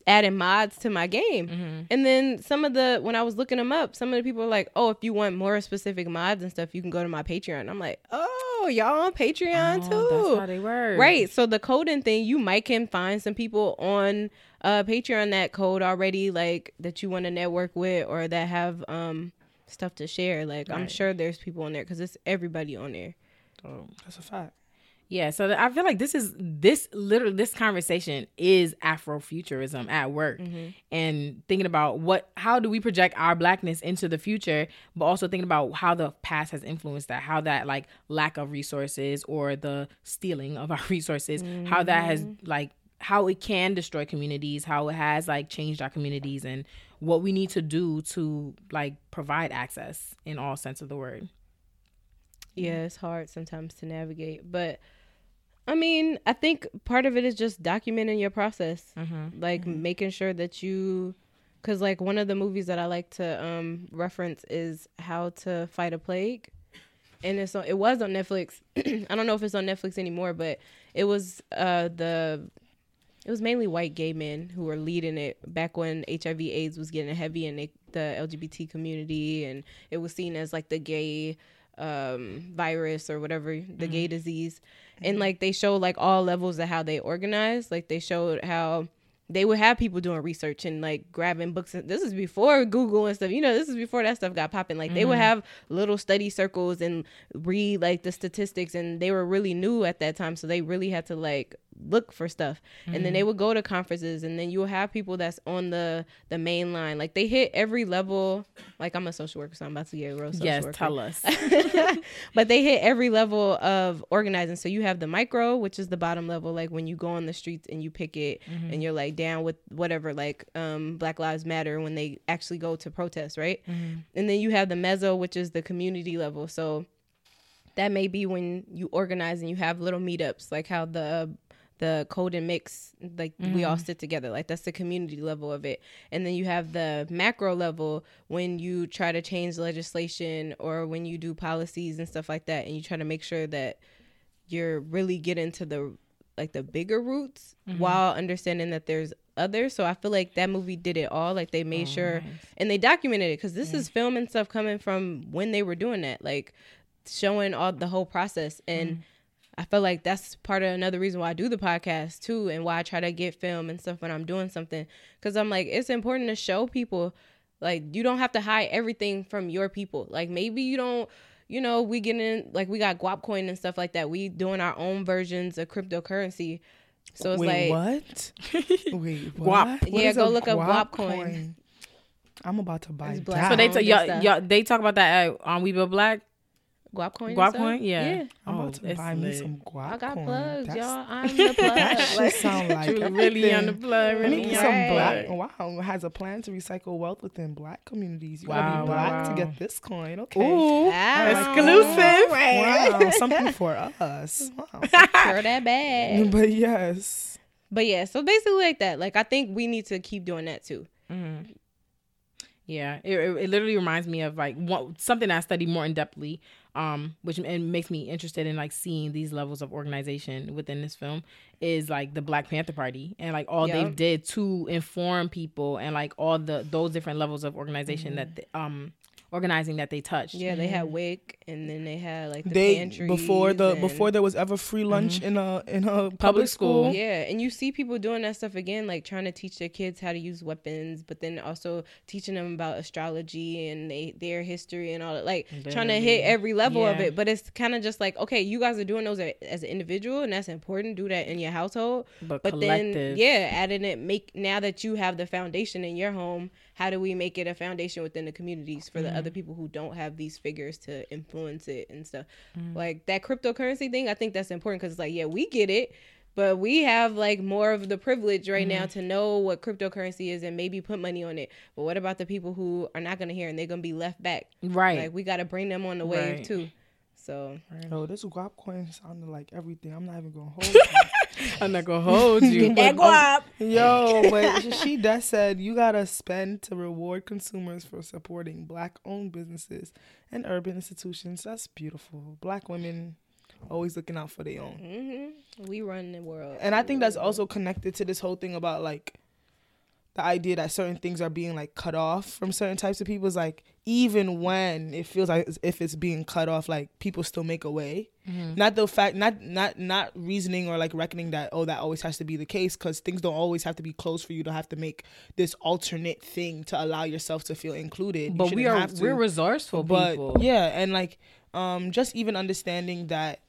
adding mods to my game. Mm-hmm. And then some of the when I was looking them up, some of the people were like, "Oh, if you want more specific mods and stuff, you can go to my Patreon." I'm like, "Oh, y'all on Patreon too?" Oh, that's how they work. Right. So the coding thing, you might can find some people on uh Patreon that code already, like that you want to network with or that have um stuff to share. Like I'm sure there's people on there because it's everybody on there. Oh. that's a fact Yeah, so I feel like this is this literally this conversation is Afrofuturism at work, mm-hmm. and thinking about what how do we project our blackness into the future, but also thinking about how the past has influenced that, how that like lack of resources or the stealing of our resources, how that has mm-hmm. like how it can destroy communities, how it has like changed our communities, and what we need to do to like provide access in all sense of the word. Yeah, it's hard sometimes to navigate, but I mean, I think part of it is just documenting your process, like making sure that you, because like one of the movies that I like to um reference is How to Fight a Plague, and it's on, it was on Netflix. I don't know if it's on Netflix anymore, but it was uh the it was mainly white gay men who were leading it back when HIV AIDS was getting heavy in the, the LGBT community and it was seen as like the gay um virus or whatever the gay mm-hmm. disease. And mm-hmm. like they show like all levels of how they organized. Like they showed how they would have people doing research and like grabbing books. This is before Google and stuff. You know, this is before that stuff got popping. Like they would mm-hmm. have little study circles and read like the statistics, and they were really new at that time, so they really had to like look for stuff. And then they would go to conferences, and then you will have people that's on the the main line. Like they hit every level. Like I'm a social worker, so I'm about to get a real social yes, worker tell us. but they hit every level of organizing. So you have the micro, which is the bottom level, like when you go on the streets and you pick it Mm-hmm. and you're like down with whatever, like um, Black Lives Matter when they actually go to protest, right? Mm-hmm. And then you have the mezzo which is the community level. So that may be when you organize and you have little meetups, like how the the code and mix like we all mm-hmm. sit together. Like that's the community level of it. And then you have the macro level when you try to change legislation or when you do policies and stuff like that and you try to make sure that you're really getting to the like the bigger roots mm-hmm. while understanding that there's others. So i feel like that movie did it all. Like they made oh, sure and they documented it because this is film and stuff coming from when they were doing that like showing all the whole process. And mm-hmm. I feel like that's part of another reason why I do the podcast too, and why I try to get film and stuff when I'm doing something. Cause I'm like, it's important to show people, like, you don't have to hide everything from your people. Like, maybe you don't, you know, we get in, like, we got Guap Coin and stuff like that. We doing our own versions of cryptocurrency. So it's Wait, like, what? Wait, Guap. what? What Yeah, is go a look up Guap coin. I'm about to buy It's that. black. So they t- y'all, y'all they talk about that at, on We Build Black. Guap Coin. Guap coin, yeah. Yeah. I'm Oh, about to it's buy me lit. some guap I got coin. plugs, That's- y'all. I'm the plug. That shit Like- sound like You really on the everything. plug, I really need on some the black. Wow, has a plan to recycle wealth within black communities. You Wow, gotta be black wow. to get this coin. Okay. Ooh, Ah, exclusive. Wow, something for us. Wow. Throw that bag. but yes, But yeah, so basically like that. Like I think we need to keep doing that too. Yeah, it, it, it literally reminds me of like one, something I studied more in depthly, um, which and makes me interested in like seeing these levels of organization within this film is like the Black Panther Party and like all they did to inform people and like all the those different levels of organization that they, um organizing that they touched. Yeah, they had mm-hmm. WIC and then they had like the they pantries before the and- before there was ever free mm-hmm. lunch in a in a public, school. school. yeah, and you see people doing that stuff again, like trying to teach their kids how to use weapons, but then also teaching them about astrology and they, their history and all that. Like trying to hit every level of it. But it's kind of just like, okay, you guys are doing those a- as an individual, and that's important. Do that in your household. But then, collective. yeah, adding it, make now that you have the foundation in your home, how do we make it a foundation within the communities for the other mm-hmm. people who don't have these figures to influence it and stuff? Mm. Like that cryptocurrency thing, I think that's important because it's like, yeah, we get it. But we have like more of the privilege right now mm-hmm. to know what cryptocurrency is and maybe put money on it. But what about the people who are not gonna hear and they're gonna be left back? Right. Like we gotta bring them on the wave Right. too. So Yo, this guap coin sounded like everything. I'm not even gonna hold. I'm not gonna hold you. but- guap. Yo, but she that said you gotta spend to reward consumers for supporting black-owned businesses and urban institutions. That's beautiful. Black women always looking out for their own. hmm We run the world. And I think that's also connected to this whole thing about like the idea that certain things are being like cut off from certain types of people is like even when it feels like if it's being cut off like people still make a way. Not the fact not not not reasoning or like reckoning that oh that always has to be the case because things don't always have to be closed for you to have to make this alternate thing to allow yourself to feel included. But we are have to. we're resourceful but people. yeah and like um just even understanding that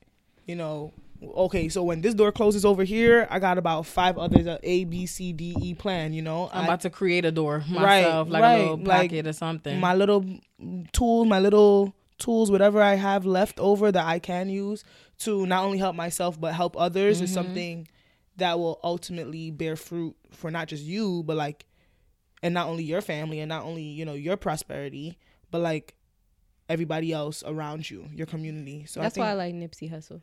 you know okay, so when this door closes over here, I got about five others, A, B, C, D, E plan. You know, I'm I- about to create a door Right, myself, like right, a little like pocket or something. my little tools, my little tools, whatever I have left over that I can use to not only help myself but help others is mm-hmm. something that will ultimately bear fruit for not just you, but like, and not only your family and not only you know your prosperity, but like everybody else around you, your community. So That's I think why I like Nipsey Hussle.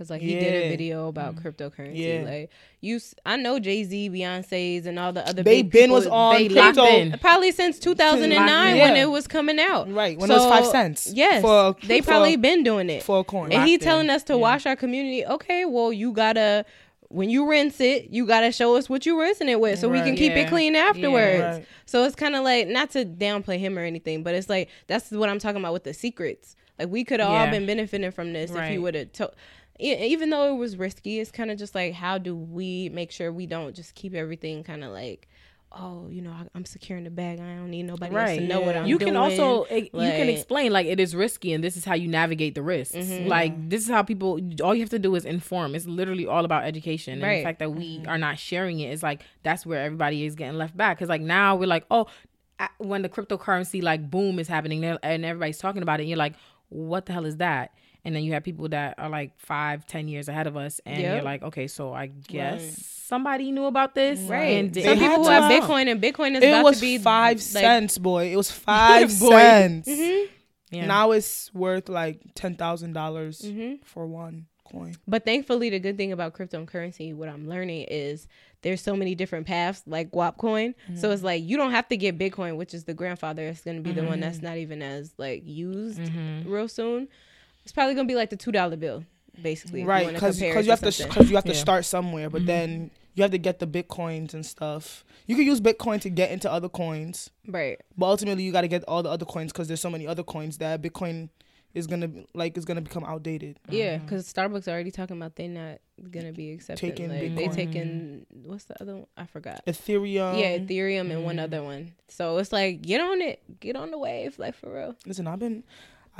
Cause like he did a video about mm-hmm. cryptocurrency. Yeah. Like you, I know Jay Z, Beyonce's, and all the other. they big been was on crypto. probably since 2009 Yeah. when it was coming out. Right when it was five cents. Yes, for, they for- probably been doing it. for a coin. and he Locked in. telling us to wash our community. Okay, well you gotta when you rinse it, you gotta show us what you rinsing it with, so we can keep Yeah. it clean afterwards. Right. So it's kind of like not to downplay him or anything, but it's like that's what I'm talking about with the secrets. Like we could have all been benefiting from this if he would have told. Even though it was risky, it's kind of just like how do we make sure we don't just keep everything kind of like, oh, you know, I- I'm securing the bag. I don't need nobody else to Right. know what I'm you doing. You can also eh, you can explain like it is risky and this is how you navigate the risks Mm-hmm. like this is how people all you have to do is inform it's literally all about education and the fact that we are not sharing it is like that's where everybody is getting left back because like now we're like oh a- when the cryptocurrency like boom is happening and everybody's talking about it and you're like what the hell is that and then you have people that are like five ten years ahead of us and Yep. you're like okay so i guess somebody knew about this Right. and Some people who have. Bitcoin and Bitcoin is It about was to be five like, cents, boy. It was five Boy. cents. yeah Now it's worth like ten thousand dollars Mhm. for one coin. But thankfully, the good thing about cryptocurrency, what I'm learning is there's so many different paths, like Guapcoin. So it's like you don't have to get Bitcoin, which is the grandfather. It's going to be the one that's not even as like used Mm-hmm. real soon. It's probably going to be like the two dollar bill, basically. right? wanna Because compare it you have to because you have to Yeah. start somewhere, but mm-hmm. then you have to get the bitcoins and stuff. You can use Bitcoin to get into other coins, right. but ultimately you got to get all the other coins because there's so many other coins that Bitcoin is gonna like is gonna become outdated. Uh-huh. Yeah, because Starbucks are already talking about they're not gonna be accepting. Taking like, they Bitcoin. taking what's the other one? I forgot. Ethereum. yeah, Ethereum and one mm. other one. So it's like get on it, get on the wave, like for real. Listen, I've been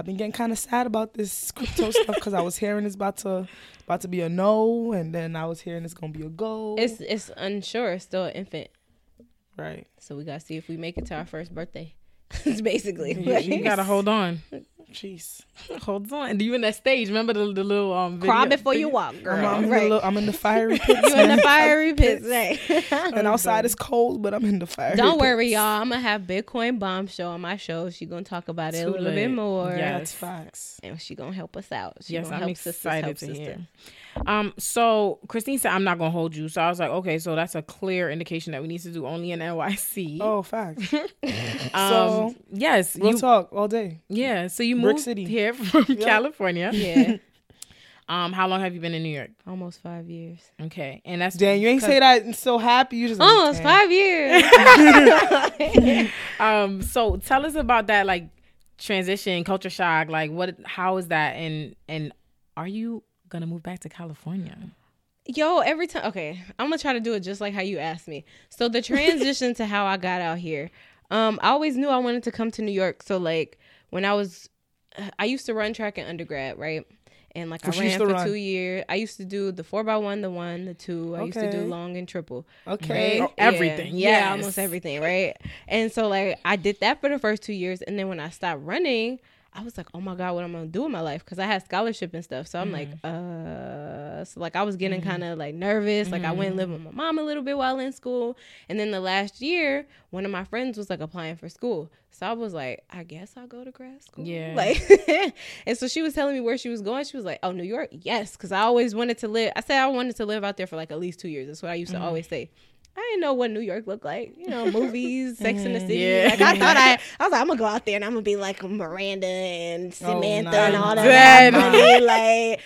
I've been getting kind of sad about this crypto stuff because I was hearing it's about to about to be a no, and then I was hearing it's gonna be a go. It's it's unsure. It's still an infant. right. So we gotta see if we make it to our first birthday. It's basically. you, you gotta hold on Jeez. Hold on. Do you in that stage? Remember the, the little um video? Crawl before you walk, girl. I'm, I'm, in right. the, little- I'm in the fiery pits. you in the man. fiery pits, right? and outside it's cold, but I'm in the fiery. Don't pits. worry, y'all. I'm gonna have Bitcoin Bomb Show on my show. She gonna talk about it a Too little bit more. Yeah. That's facts. And she gonna help us out. She Yes, gonna I'm help sisters excited help to sisters. hear. Um, so Christine said I'm not gonna hold you. So I was like, okay, so that's a clear indication that we need to do only in NYC. Oh, facts. um, so yes, real you, talk all day. yeah. So you Brick moved City. here from California. Yeah, Um, how long have you been in New York? almost five years. Okay, and that's Dan, you ain't say that and so happy. You just Almost "Damn." five years. Um, so tell us about that, like transition, culture shock. Like, what? How is that? And and are you gonna move back to California? Yo, every time. Okay, I'm gonna try to do it just like how you asked me. So the transition to how I got out here. Um, I always knew I wanted to come to New York. So like when I was, I used to run track in undergrad, right? And like What I ran for run? two years. I used to do the four by one, the one, the two. I used to do long and triple. Okay. Right? Oh, everything. Yeah, Yes. almost everything, right? And so like I did that for the first two years, and then when I stopped running, I was like, oh my god, what am I gonna do in my life? Because I had scholarship and stuff. So I'm like, mm-hmm. uh, so like I was getting mm-hmm. kind of like nervous. Like I went and lived mm-hmm. with my mom a little bit while in school, and then the last year, one of my friends was like applying for school. So I was like, I guess I'll go to grad school. Yeah. Like, and so she was telling me where she was going. She was like, oh, New York, yes, because I always wanted to live. I said I wanted to live out there for like at least two years. That's what I used to always say. I didn't know what New York looked like. You know, movies, Sex in the mm, City. Yeah. Like I thought I, I was like, I'm gonna go out there and I'm gonna be like Miranda and oh, Samantha and all that. Dead. Like,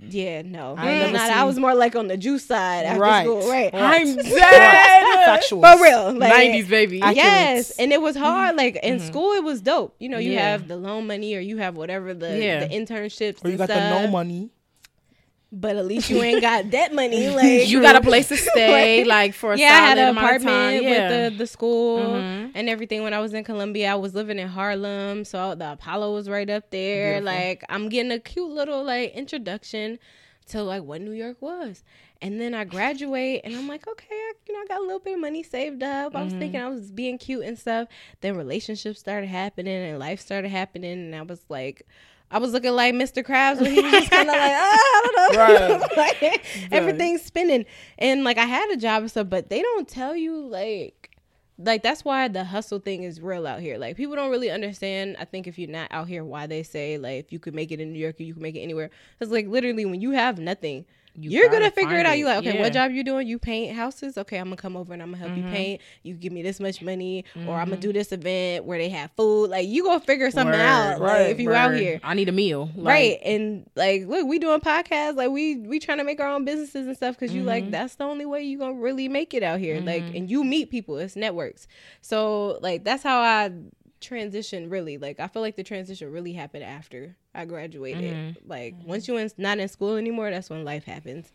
yeah, no, I ain't That's never not, I was more like on the juice side after Right. school, right? I'm dead. Factual. For real, like, Nineties baby. Yes, Accurate. and it was hard. Like in mm-hmm. school, it was dope. You know, you Yeah. have the loan money or you have whatever the, Yeah. the internships. Or you and got the stuff, no money. But at least you ain't got that money. Like you got a place to stay, like for a yeah, I had an amount of time. apartment Yeah. with the, the school Mhm. and everything. When I was in Columbia, I was living in Harlem, so the Apollo was right up there. Beautiful. Like I'm getting a cute little like introduction to like what New York was. And then I graduate and I'm like, okay, I, you know, I got a little bit of money saved up. I was Mm-hmm. thinking I was being cute and stuff. Then relationships started happening and life started happening. And I was like, I was looking like Mr. Krabs when he was just kind of like, ah, I don't know. Right. like, everything's spinning. And like I had a job and stuff, but they don't tell you like like that's why the hustle thing is real out here. Like people don't really understand. I think if you're not out here, why they say like if you could make it in New York, you can make it anywhere. It's like literally when you have nothing, You are gonna figure it out. You like, okay, Yeah. what job you doing? You paint houses? Okay, I'm gonna come over and I'm gonna help Mm-hmm. you paint. You give me this much money, or I'm gonna do this event where they have food. Like you gonna figure something Word. out. Like, Right, if you out here. I need a meal. Like, right and like look we doing podcasts like we we trying to make our own businesses and stuff because you Mm-hmm. like that's the only way you gonna really make it out here like and you meet people it's networks so like that's how i transition really like i feel like the transition really happened after i graduated Mm-hmm. like once you're in, not in school anymore that's when life happens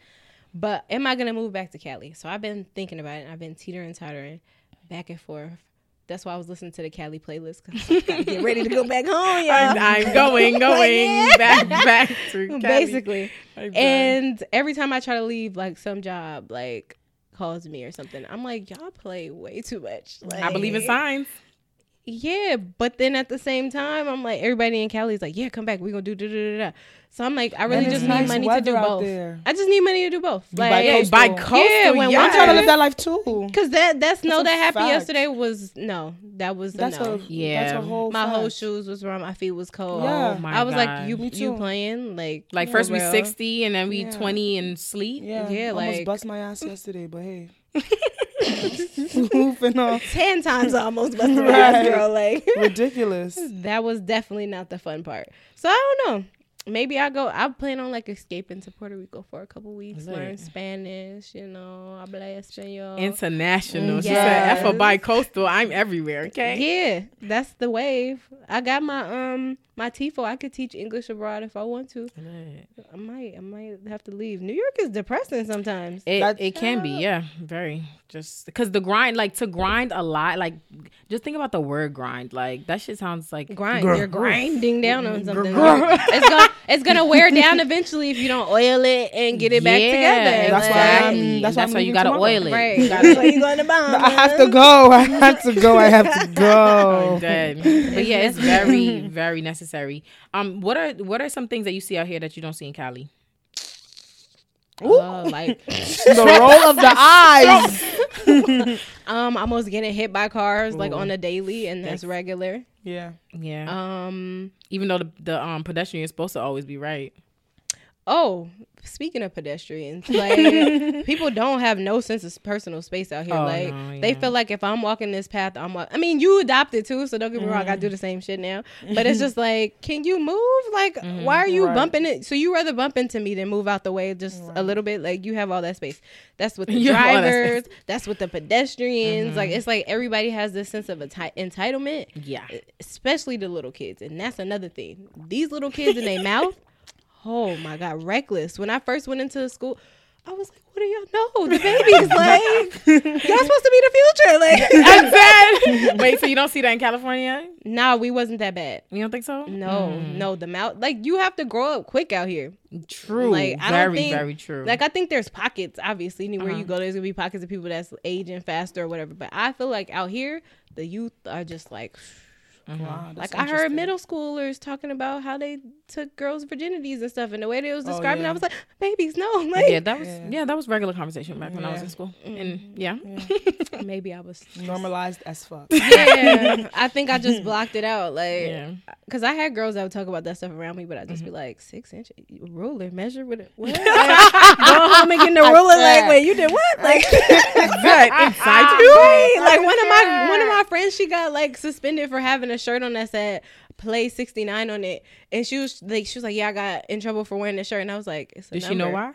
but am i gonna move back to cali so i've been thinking about it and i've been teetering tottering back and forth that's why I was listening to the Cali playlist because I gotta get ready to go back home, y'all. I'm, I'm going, going Yeah. back, back to Cali. basically. And every time I try to leave, like some job, like calls me or something, I'm like, y'all play way too much. Like, I believe in signs. Yeah, but then at the same time, I'm like, everybody in Cali is like, yeah, come back. We gonna do da da da da. So I'm like, I really And it's just nice need money to do both. there. I just need money to do both. You Like, bi-coastal. By coastal, Yeah, when yes. I'm trying to live that life too. Cause that that snow That's no that happened fact. yesterday was no, that was That's no. a Yeah. That's a whole. my whole shoes was wrong. My feet was cold. Yeah. Oh my I was God. like, you you playing like Like for first we 60 and then we Yeah. 20 and sleep. Yeah, Yeah, almost like- bust my ass yesterday, but hey, moving on. ten times I almost busted my ass, girl. Like Ridiculous. that was definitely not the fun part. So I don't know. Maybe I go. I plan on like escaping to Puerto Rico for a couple weeks, Lit. learn Spanish. You know, habla español. International. She Yes. said F a bi-coastal. I'm everywhere, okay? Yeah, that's the wave. I got my um my TEFL. I could teach English abroad if I want to. I might. I might have to leave. New York is depressing sometimes. It, That's- it can be, yeah, very. Just because the grind, like to grind a lot, like just think about the word grind. Like that shit sounds like grind. Grr. You're grinding down on something. Grr. it's gonna it's gonna wear down eventually if you don't oil it and get it back together. That's why. I'm- that's, that's why I'm why you gotta tomorrow. oil it. right. You That's gotta, you going to bomb. I have to go. I have to go. I have to I'm go. Oh, dead. But yeah, it's very, very necessary. Um, what are what are some things that you see out here that you don't see in Cali? Oh, like The roll of the eyes. um, almost getting hit by cars like on a daily, and that's regular. Yeah. Yeah, Um. even though the, the um pedestrian is supposed to always be right. Oh, speaking of pedestrians, like people don't have no sense of personal space out here. Oh, like no, they feel like if I'm walking this path, I'm. Walk- I mean, you adopted too, so don't get me wrong. I mm-hmm. do the same shit now, but it's just like, can you move? Like, mm-hmm. why are you Right. bumping it? So you rather bump into me than move out the way just a little bit? Like you have all that space. That's with the You have all that drivers. That's with the pedestrians. Like mm-hmm. it's like everybody has this sense of enti- entitlement Yeah, especially the little kids. And that's another thing. These little kids in their mouth, oh my God, reckless. When I first went into the school, I was like, what do y'all know? The baby's like, y'all supposed to be the future. Like, I'm dead. Wait, so you don't see that in California? nah, we wasn't that bad. You don't think so? No, no, the mouth, like, you have to grow up quick out here. True. Like, I very, don't think, very true. Like, I think there's pockets, obviously, anywhere Uh-huh. you go, there's gonna be pockets of people that's aging faster or whatever. But I feel like out here, the youth are just like, Wow, like I heard middle schoolers talking about how they took girls' virginities and stuff, and the way they was Oh, describing, it, yeah. I was like, babies, no, like yeah, that was Yeah. yeah. that was regular conversation back when I was in school. And yeah, maybe I was. Normalized as fuck. Yeah, I think I just blocked it out, like, yeah. cause I had girls that would talk about that stuff around me, but I would just be mm-hmm. like, six inch ruler, measure with it. What? Like, go home and get the ruler. Like, wait, you did what? Like, That inside you. right? Like one of my one of my friends, she got like suspended for having a shirt on that said "Play 69" on it, and she was like, she was like, yeah, I got in trouble for wearing the shirt, and I was like, it's a Did she know why?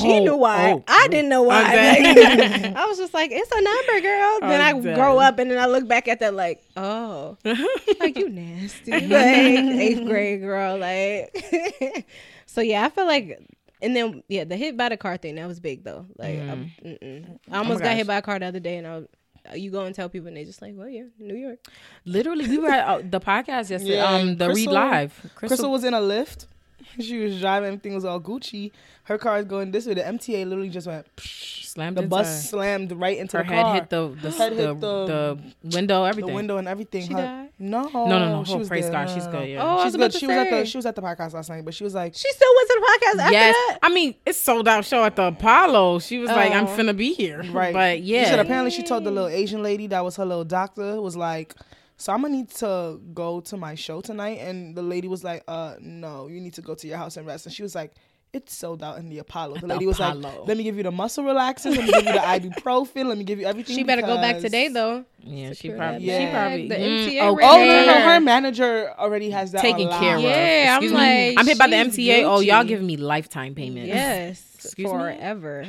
She Oh, knew why. oh, I didn't know why. Like, I was just like, it's a number, girl. Oh, then I'm I dead. grow up and then I look back at that like, oh, like you nasty, like eighth grade girl, like. so yeah, I feel like, and then yeah, the hit by the car thing that was big though. Like, mm. I, mm-mm. I oh almost got gosh. hit by a car the other day, and I. was- You go and tell people, and they just like, well, yeah, New York. Literally, we were at uh, the podcast yesterday. Yeah, um, the Crissle- Read Live. Crissle was in a lift. she was driving, everything was all Gucci. Her car is going this way. The MTA literally just went. Slammed The into bus her. slammed right into Her the head car. hit the the, Head the, hit the, the- window, everything. the window and everything. She Her- died? No, No, no, no. She Oh, was praise there. God, she's good. Yeah. Oh, I was She's about good. to She was at the she was at the podcast last night, but she was like, She still went to the podcast after yes. that. I mean, it's sold out show at the Apollo. She was like, I'm Oh. finna be here. right. But She said yeah. apparently she told the little Asian lady that was her little doctor was like, so I'm gonna need to go to my show tonight, and the lady was like, uh, no, you need to go to your house and rest, and she was like. It's sold out in the Apollo. The the lady was like, Apollo. "Let me give you the muscle relaxers. Let me give you the ibuprofen. Let me give you everything." She better go back today though. Yeah, she probably. that She bag. probably. The mm, MTA oh, ran Oh Taking no, no, care. her manager already has that taken on care of. Yeah, I'm Excuse me. like, I'm paid by the she's MTA. Oh, y'all giving me lifetime payments. Yes, Excuse me? forever.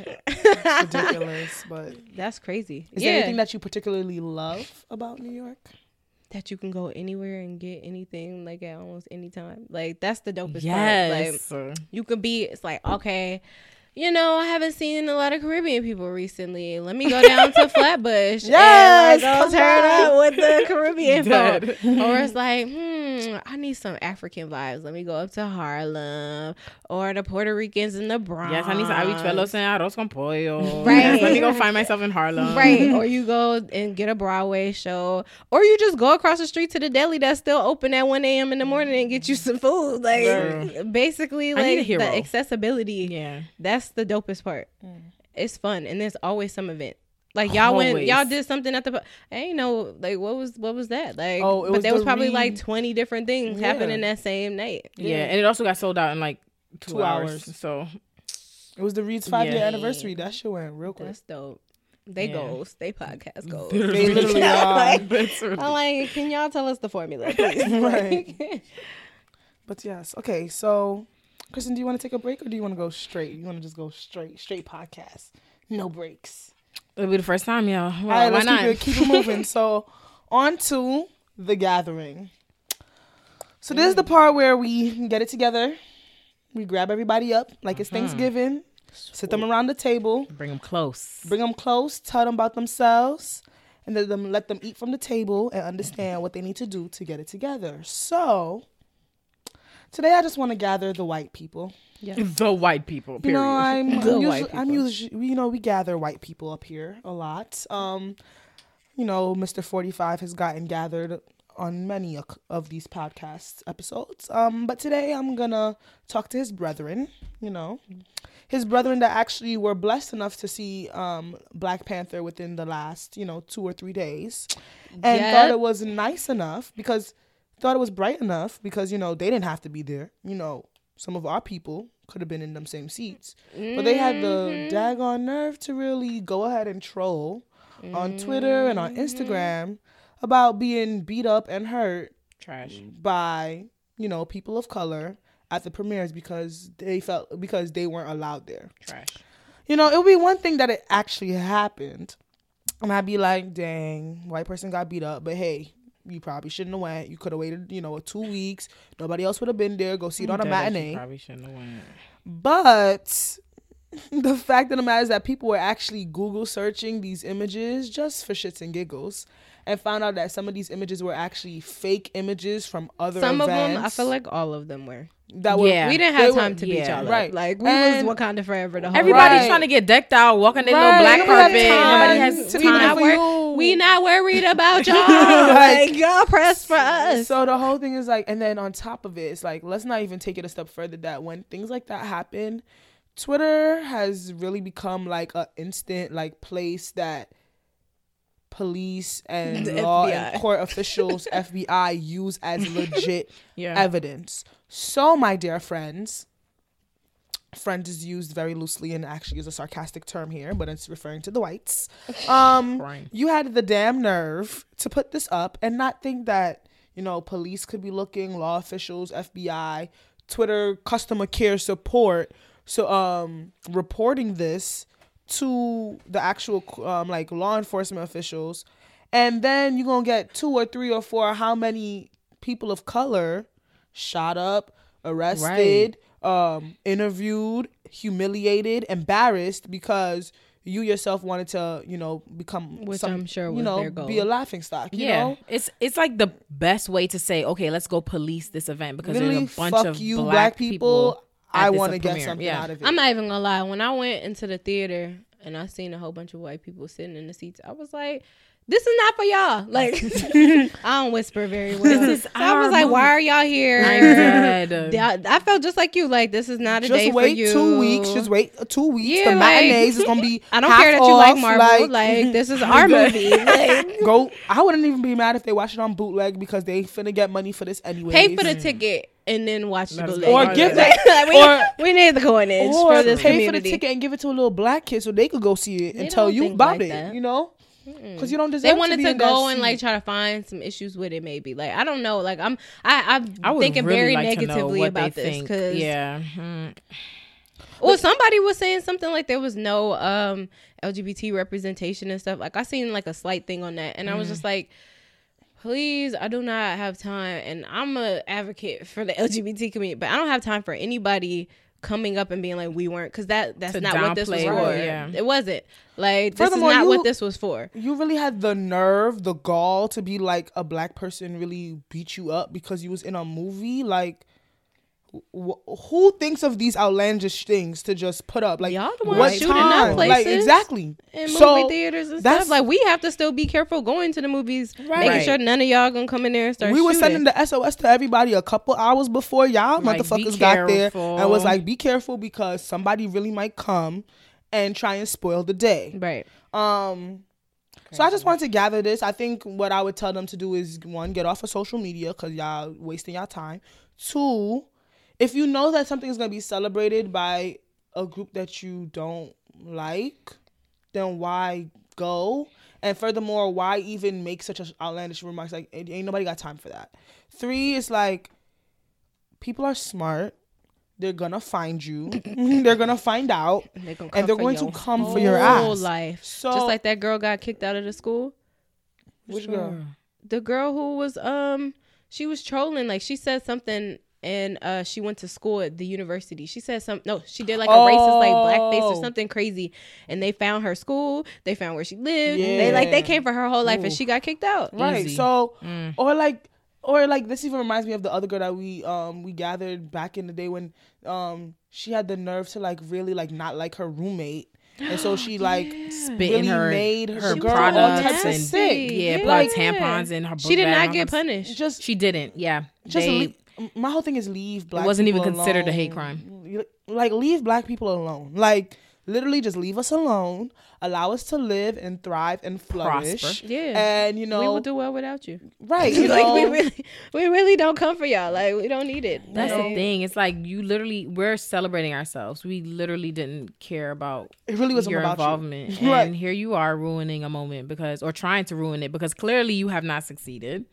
ridiculous. But That's crazy. is yeah, there anything that you particularly love about New York? That you can go anywhere and get anything like at almost any time. Like that's the dopest part. Like Yes. you can be. It's like okay. You know, I haven't seen a lot of Caribbean people recently. Let me go down to Flatbush Yes, and like, come go turn up with the Caribbean folk. Or it's like, hmm, I need some African vibes. Let me go up to Harlem or the Puerto Ricans in the Bronx. Yes, I need some habichuelos and arroz con pollo. Right. Yes, let me go find myself in Harlem. Right. or you go and get a Broadway show. Or you just go across the street to the deli that's still open at 1 a.m. in the morning and get you some food. Like True. basically I need a like the accessibility. Yeah. That's the dopest part. Mm. It's fun and there's always some event. Like y'all went, y'all did something at the. pu- I ain't know, like what was what was that? Like, Oh, it but was there was probably re- like twenty different things Yeah. happening that same night. yeah. And it also got sold out in like two, Two hours. hours. So It was the Read's five year Yeah. anniversary. That shit went real quick. That's dope. They Yeah. goals, they podcast goals. They literally are. Like, That's I'm like, can y'all tell us the formula, please? Right. But yes, okay. So, Christin, do you want to take a break or do you want to go straight? You want to just go straight, straight podcast, no breaks. It'll be the first time, y'all. Well, All right, why let's not? keep it, keep it moving. so, on to the gathering. So this is the part where we get it together. We grab everybody up like it's mm-hmm. Thanksgiving. Sit them around the table. Bring them close. Bring them close. Tell them about themselves, and let them let them eat from the table and understand what they need to do to get it together. So today, I just want to gather the white people. The white people. You know, I'm, The I'm white usually, I'm usually, you know, we gather white people up here a lot. Um, you know, Mr. 45 has gotten gathered on many of- of these podcast episodes. Um, but today I'm gonna talk to his brethren, you know, his brethren that actually were blessed enough to see um Black Panther within the last, you know, two or three days, and Yep. thought it was nice enough because thought it was bright enough because you know they didn't have to be there. You know, some of our people could have been in them same seats, but they had the mm-hmm. daggone nerve to really go ahead and troll on Twitter and on Instagram mm-hmm. about being beat up and hurt Trash. by you know people of color at the premieres because they felt because they weren't allowed there. Trash. You know, it would be one thing that it actually happened, and I'd be like, "Dang, white person got beat up," but hey. You probably shouldn't have went. You could have waited, you know, two weeks. Nobody else would have been there. Go see it on a Dead ass, you matinee. Probably shouldn't have went. But the fact of the matter is that people were actually Google searching these images just for shits and giggles and found out that some of these images were actually fake images from other Some of them, I feel like all of them were. That were Yeah. We didn't they have were- time to beat yeah. y'all up. Right. Like we And was Wakanda forever. The whole Everybody's Right. trying to get decked out, walking their Right. little black We carpet. time Nobody has to we not time. wor- we not worried about y'all. Like- like y'all press for us. So the whole thing is like, and then on top of it, it's like, let's not even take it a step further. That when things like that happen, Twitter has really become like a instant like place that police and The law FBI. and court officials, FBI use as legit Yeah. evidence. So, my dear friends, friend is used very loosely and actually is a sarcastic term here, but it's referring to the whites. Um, Right. you had the damn nerve to put this up and not think that you know police could be looking, law officials, FBI, Twitter customer care support, so um reporting this to the actual um like law enforcement officials, and then you're gonna get two or three or four how many people of color shot up, arrested, um, interviewed, humiliated, embarrassed because you yourself wanted to, you know, become Which some, I'm sure you know, be a laughing stock. You yeah, know, it's it's like the best way to say, okay, let's go police this event because literally, there's a bunch fuck of you, black, black people. people. At I want to get premiere. something Yeah. out of it. I'm not even gonna lie. When I went into the theater and I seen a whole bunch of white people sitting in the seats, I was like, "This is not for y'all." Like, I don't whisper very well. This is so I was like, movie. "Why are y'all here?" I'm I felt just like you. Like, this is not a day just wait for you. two weeks. Just wait two weeks. Yeah, the like- matinees is gonna be. I don't half care that you like off, Marvel. Like, this is our movie. Like, go. I wouldn't even be mad if they watch it on bootleg because they finna get money for this anyway. pay for the ticket and then watch the bootleg. Or give like, it, we, or we need the coinage or for this pay for the ticket and give it to a little black kid so they could go see it They and tell you about like it. that. You know, because you don't deserve. they to wanted to, that go and like try to find some issues with it maybe like i don't know like i'm i i'm I thinking really very like negatively about this because yeah, hmm. well somebody was saying something like there was no um lgbt representation and stuff like i seen like a slight thing on that and i Mm. was just like please i do not have time and i'm a advocate for the lgbt community but i don't have time for anybody coming up and being like we weren't because that that's To not what this was for it, yeah. it wasn't like this is not you- what this was for you really had the nerve, the gall to be like a black person really beat you up because you was in a movie. Like, wh- who thinks of these outlandish things to just put up? Like, Y'all the ones what shooting up time? Like, places exactly. in So, movie theaters and that's- stuff. Like we have to still be careful going to the movies, right. making Right. sure none of y'all gonna come in there and start. we were sending the SOS to everybody a couple hours before y'all Like, motherfuckers got there careful. and was like, "Be careful because somebody really might come and try and spoil the day." right. Um, so I just wanted to gather this. I think what I would tell them to do is one, get off of social media because y'all wasting y'all time. Two, if you know that something is gonna be celebrated by a group that you don't like, then why go? And furthermore, why even make such outlandish remarks? Like, ain't nobody got time for that. Three is like, people are smart. They're gonna find you. They're gonna find out. They're gonna And they're going to come for your whole ass. life. So Just like that girl got kicked out of the school. which girl? The girl who was um, she was trolling. Like she said something. And uh, she went to school at the university. She said some no, she did like a racist like blackface or Oh. something crazy. And they found her school. They found where she lived. They like they came for her whole life, and she got kicked out. right Easy. so Mm. or like or like this even reminds me of the other girl that we um we gathered back in the day when um she had the nerve to like really like not like her roommate and so she like Spit really her made her her She girl all products types of and sick. yeah, Yeah. Like, tampons in her. She did not get all that. punished. just She didn't. Yeah, just They- leave, my whole thing is leave black wasn't even people considered a hate crime. Like leave black people alone like literally just leave us alone allow us to live and thrive and flourish Prosper. Yeah. and you know we will do well without you. right you like we really, we really don't come for y'all. Like we don't need it. That's Like, the thing. It's like you literally we're celebrating ourselves. We literally didn't care about it really wasn't your about involvement, you. right and here you are ruining a moment because, or trying to ruin it because clearly you have not succeeded.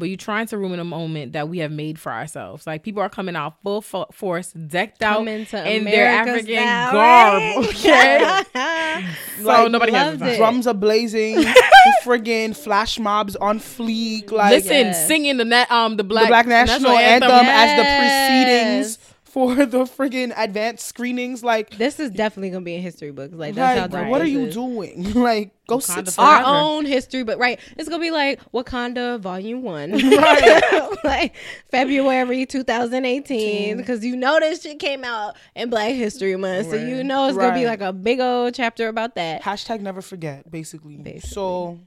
But you're trying to ruin a moment that we have made for ourselves. Like people are coming out full fo- force, decked out Coming to in their African style, garb. right? Okay, so Like, nobody has the time. it. drums are blazing, friggin' flash mobs on fleek. Like Listen, Yes. singing the na- um the black, the Black National, Anthem, as the proceedings for the friggin' advanced screenings. Like, This is definitely gonna be in history books. Like that's how like dope what are you is. doing? like, go Wakanda sit forever. Our own history, but right, it's gonna be like Wakanda Volume One, Right. like February 2018, because you know this shit came out in Black History Month, so you know it's gonna be like a big old chapter about that. Hashtag never forget, basically. Basically. So,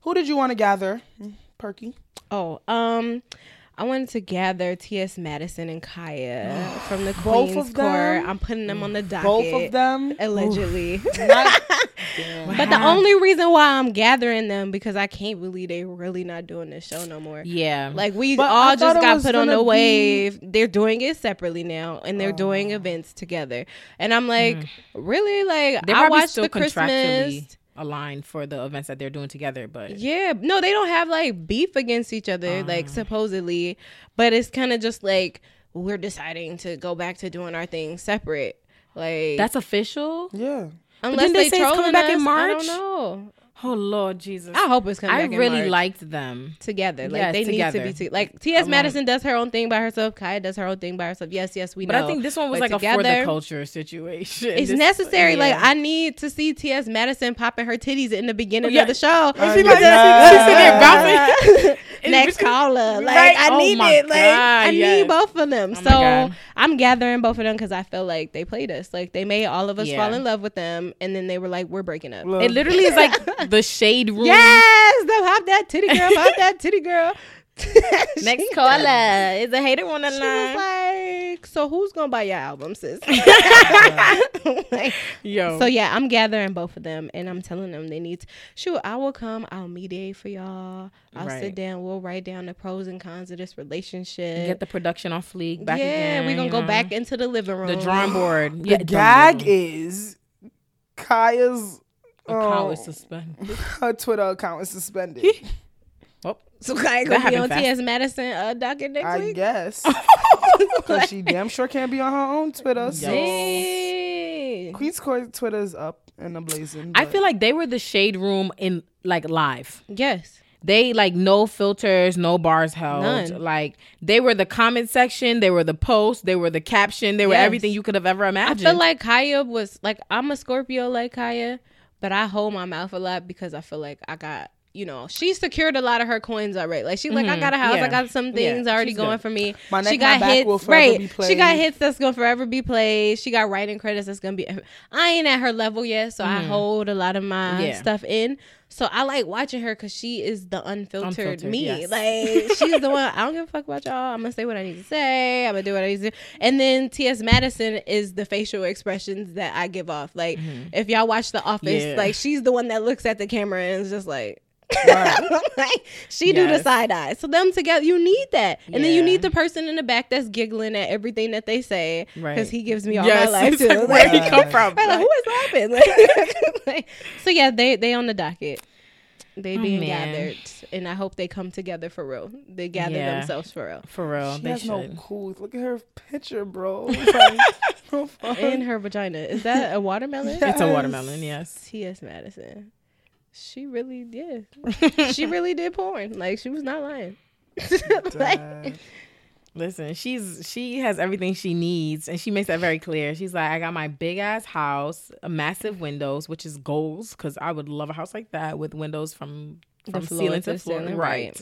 who did you want to gather? Perky. Oh, um, I wanted to gather T.S. Madison and Kaya from the Both Queen's them? I'm putting them on the docket. Both of them. Allegedly. Not- But the only reason why I'm gathering them because I can't believe They're really not doing this show no more. Yeah, Like we But all just got put on the be- wave. They're doing it separately now, and they're doing oh. events together. And I'm like, mm. really? Like they're I watched the Christmas. Contractually aligned for the events that they're doing together. But Yeah, no, they don't have like beef against each other, like um. supposedly, but it's kind of just like we're deciding to go back to doing our thing separate. Like that's official. Yeah. Unless didn't they they, say it's trolling coming back in us, I March? don't know. Oh Lord Jesus. I hope it's coming. I back in really March. liked them. together. Like Yes, they together. need to be to- like T.S. Oh, Alone. Madison does her own thing by herself. Kaya does her own thing by herself. Yes, yes, we But know. I think this one was But like a for the culture situation. It's This- necessary. Like. I need to see T.S. Madison popping her titties in the beginning Yeah. of the show. Oh she Because- like that? She's sitting there bouncing. Next caller. Like Right. I Oh need my it. Like God, I yes. need both of them. Oh so I'm gathering both of them because I feel like they played us. Like they made all of us Yeah. fall in love with them, and then they were like, "We're breaking up." Look, It literally is like the shade room. Yes, them hop that titty girl, hop that titty girl. Next She- caller is a hater on the She was like, "So who's gonna buy your album, sis?" Like, Yo. so yeah, I'm gathering both of them, and I'm telling them they need. To, shoot, I will come. I'll mediate for y'all. I'll Right. sit down. We'll write down the pros and cons of this relationship. get the production on fleek back yeah, again. we're gonna go know? back into the living room. the drawing board. the yeah, gag is Kaya's board. Account oh, is suspended. her Twitter account is suspended. Oh, So Kaya That gonna be on fast. T.S. Madison uh, docket next I week. I guess. Cause she damn sure can't be on her own Twitter. So. Dang. Queen's Court Twitter is up and ablazing. I feel like they were the shade room in like live. Yes they like no filters, no bars held. None. Like they were the comment section, they were the post, they were the caption, they were yes. everything you could have ever imagined. I feel like Kaya was like I'm a Scorpio like Kaya, but I hold my mouth a lot because I feel like I got you know she secured a lot of her coins already. Like she's like I Mhm. got a house, I got some Yeah, things already she's going good. for me. My she got hits will forever right. be She got hits that's gonna forever be played. She got writing credits that's gonna be. I ain't at her level yet, so I Mhm. hold a lot of my Yeah. stuff in. So I like watching her because she is the unfiltered, Unfiltered, me. yes. Like she's the one. I don't give a fuck about y'all. I'm gonna say what I need to say. I'm gonna do what I need to do. And then T.S. Madison is the facial expressions that I give off. Like if y'all watch The Office, Mm-hmm. Yeah. like she's the one that looks at the camera and is just like. Right. like she do the side eye. So them together, you need that, and then you need the person in the back that's giggling at everything that they say because Right. he gives me all yes, my life it's too. like, where he Like, come from? right, like, who is laughing? Like, like, so yeah, they they on the docket. They Oh, being man. gathered, and I hope they come together for real. They gather Yeah. themselves for real. For real, She they has no cool. Look at her picture, bro. Like. In her vagina, is that a watermelon? Yeah. It's a watermelon, yes. T.S. Madison. She really did. she really did porn. Like she was not lying. like, Listen, she's she has everything she needs, and she makes that very clear. She's like, I got my big ass house, a massive windows, which is goals, because I would love a house like that with windows from from floor ceiling to to floor, ceiling, right?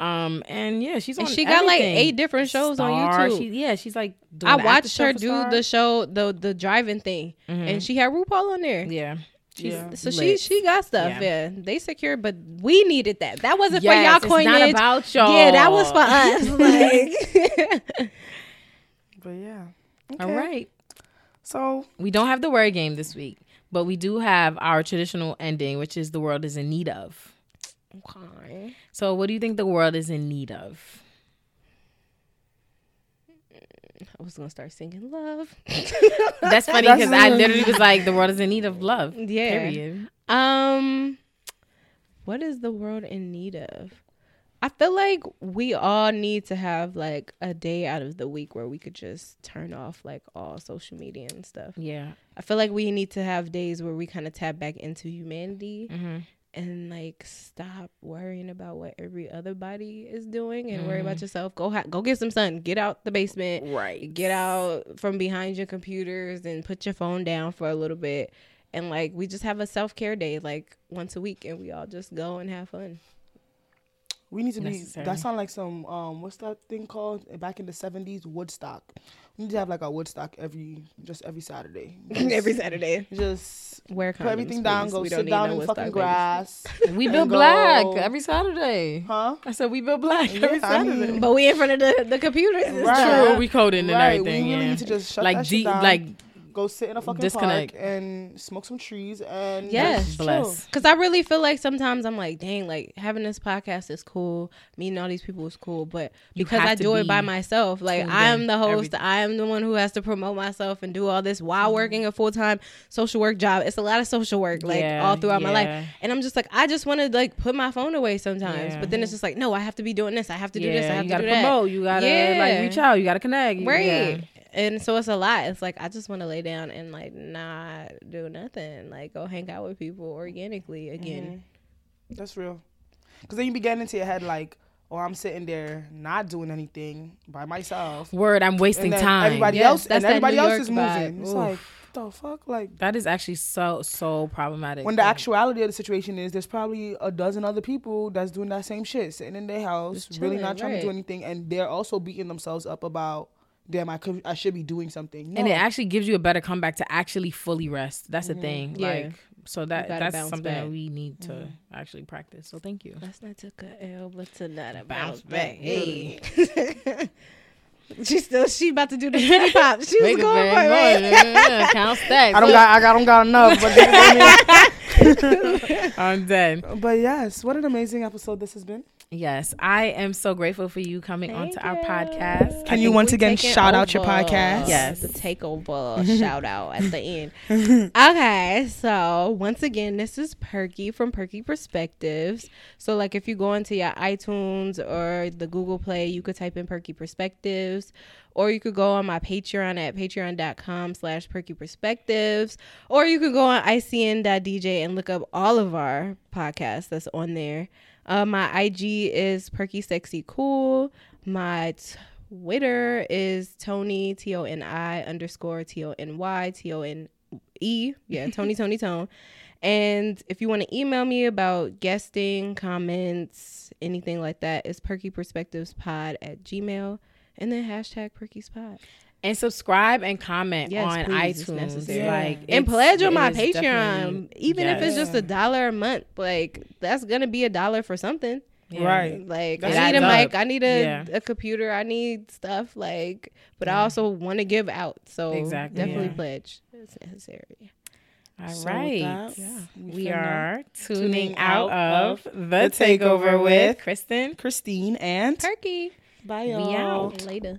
Um, and yeah, she's on. and she got like eight different shows on YouTube. She, yeah, she's like. Doing I watched her do Star. the show, the the driving thing, Mhm. and she had RuPaul on there. yeah, she's Yeah. So she lit. she got stuff. Yeah. Yeah. they secured, but we needed that. That wasn't Yes, for y'all it's coinage. not about y'all. Yeah, that was for us. Like, But yeah. All Okay. right. So We don't have the word game this week, but we do have our traditional ending, which is the world is in need of. okay. So, what do you think the world is in need of? I was gonna start singing love. That's funny because I literally was like, the world is in need of love. Yeah. Period. Um, what is the world in need of? I feel like we all need to have like a day out of the week where we could just turn off like all social media and stuff. Yeah. I feel like we need to have days where we kind of tap back into humanity Mm-hmm. And like stop worrying about what every other body is doing and worry Mm-hmm. about yourself. Go ha- go get some sun. Get out the basement. Right. Get out from behind your computers and put your phone down for a little bit. And like we just have a self care day like once a week and we all just go and have fun. we need to be. That sound like some. Um, what's that thing called? Back in the seventies, Woodstock. We need to have like a Woodstock every just every Saturday. Every Saturday. Just Wear put everything down. Go sit down in fucking grass. We build go- black every Saturday. Huh? I said we build black every Yeah, I mean, Saturday. But we in front of the, the computers. and Right. stuff. True, we coding and Right, everything. we really yeah. need to just shut like that shit deep, down. like Go sit in a fucking Disconnect. park and smoke some trees and Yes. bless. Cause I really feel like sometimes I'm like, dang, like having this podcast is cool. Meeting all these people is cool, but because I to do it by myself, like I am the host, every- I am the one who has to promote myself and do all this while Mm-hmm. working a full time social work job. It's a lot of social work, like all throughout my life. And I'm just like, I just want to like put my phone away sometimes, Yeah. but then it's just like, no, I have to be doing this. I have to do this. I have you to gotta do that. promote. You gotta Yeah. like reach out. You gotta connect. Right. Yeah. and so it's a lot. It's like I just want to lay down and like not do nothing, like go hang out with people organically again. Mm-hmm. That's real. Because then you be getting into your head like, oh, I'm sitting there not doing anything by myself. Word, I'm wasting and then time. Everybody Yes, else that's and everybody New else York is moving. It's Oof. like, the fuck? Like that is actually so so problematic. when the actuality of the situation is there's probably a dozen other people that's doing that same shit, sitting in their house, Just really not trying to do anything, and they're also beating themselves up about, damn, I could, I should be doing something. and it actually gives you a better comeback to actually fully rest. That's the mm-hmm. thing. Yeah. Like so that that's bounce something that we need to mm-hmm. actually practice. So thank you. Let's not take a L, but to not a Bounce bounce back. back. Hey. she still she about to do the titty pop. She was going for it. right? Yeah, Count stacks. I don't got, I got, don't got enough. But, I'm dead. but yes, what an amazing episode this has been. Yes, I am so grateful for you coming onto Thank our podcast. Can I you once again taking shout out your podcast? Yes. The takeover shout out at the end. okay, so once again, this is Perky from Perky Perspectives. So, like, if you go into your iTunes or the Google Play, you could type in Perky Perspectives, or you could go on my Patreon at patreon.com slash Perky Perspectives, or you could go on icn.dj and look up all of our podcasts that's on there. Uh, my IG is Perky Sexy Cool. My Twitter is Tony T O N I underscore T O N Y T O N E. Yeah, Tony Tony Tone. And if you want to email me about guesting, comments, anything like that, it's perkyperspectivespod at gmail. And then hashtag perkyspod. And subscribe and comment Yes, on please, it's iTunes. necessary. Like And pledge on my Patreon. definitely- Even if it's just a dollar a month, like that's gonna be a dollar for something. Yeah. Right. Like It I need a adds mic. I need a, Yeah. a computer, I need stuff like but I also want to give out. So Exactly, definitely yeah. pledge. It's necessary. All So right. that, Yeah. We finna- are tuning tuning out out of of the The takeover Takeover with with Christin. Christine and Turkey. bye We y'all. out. Later.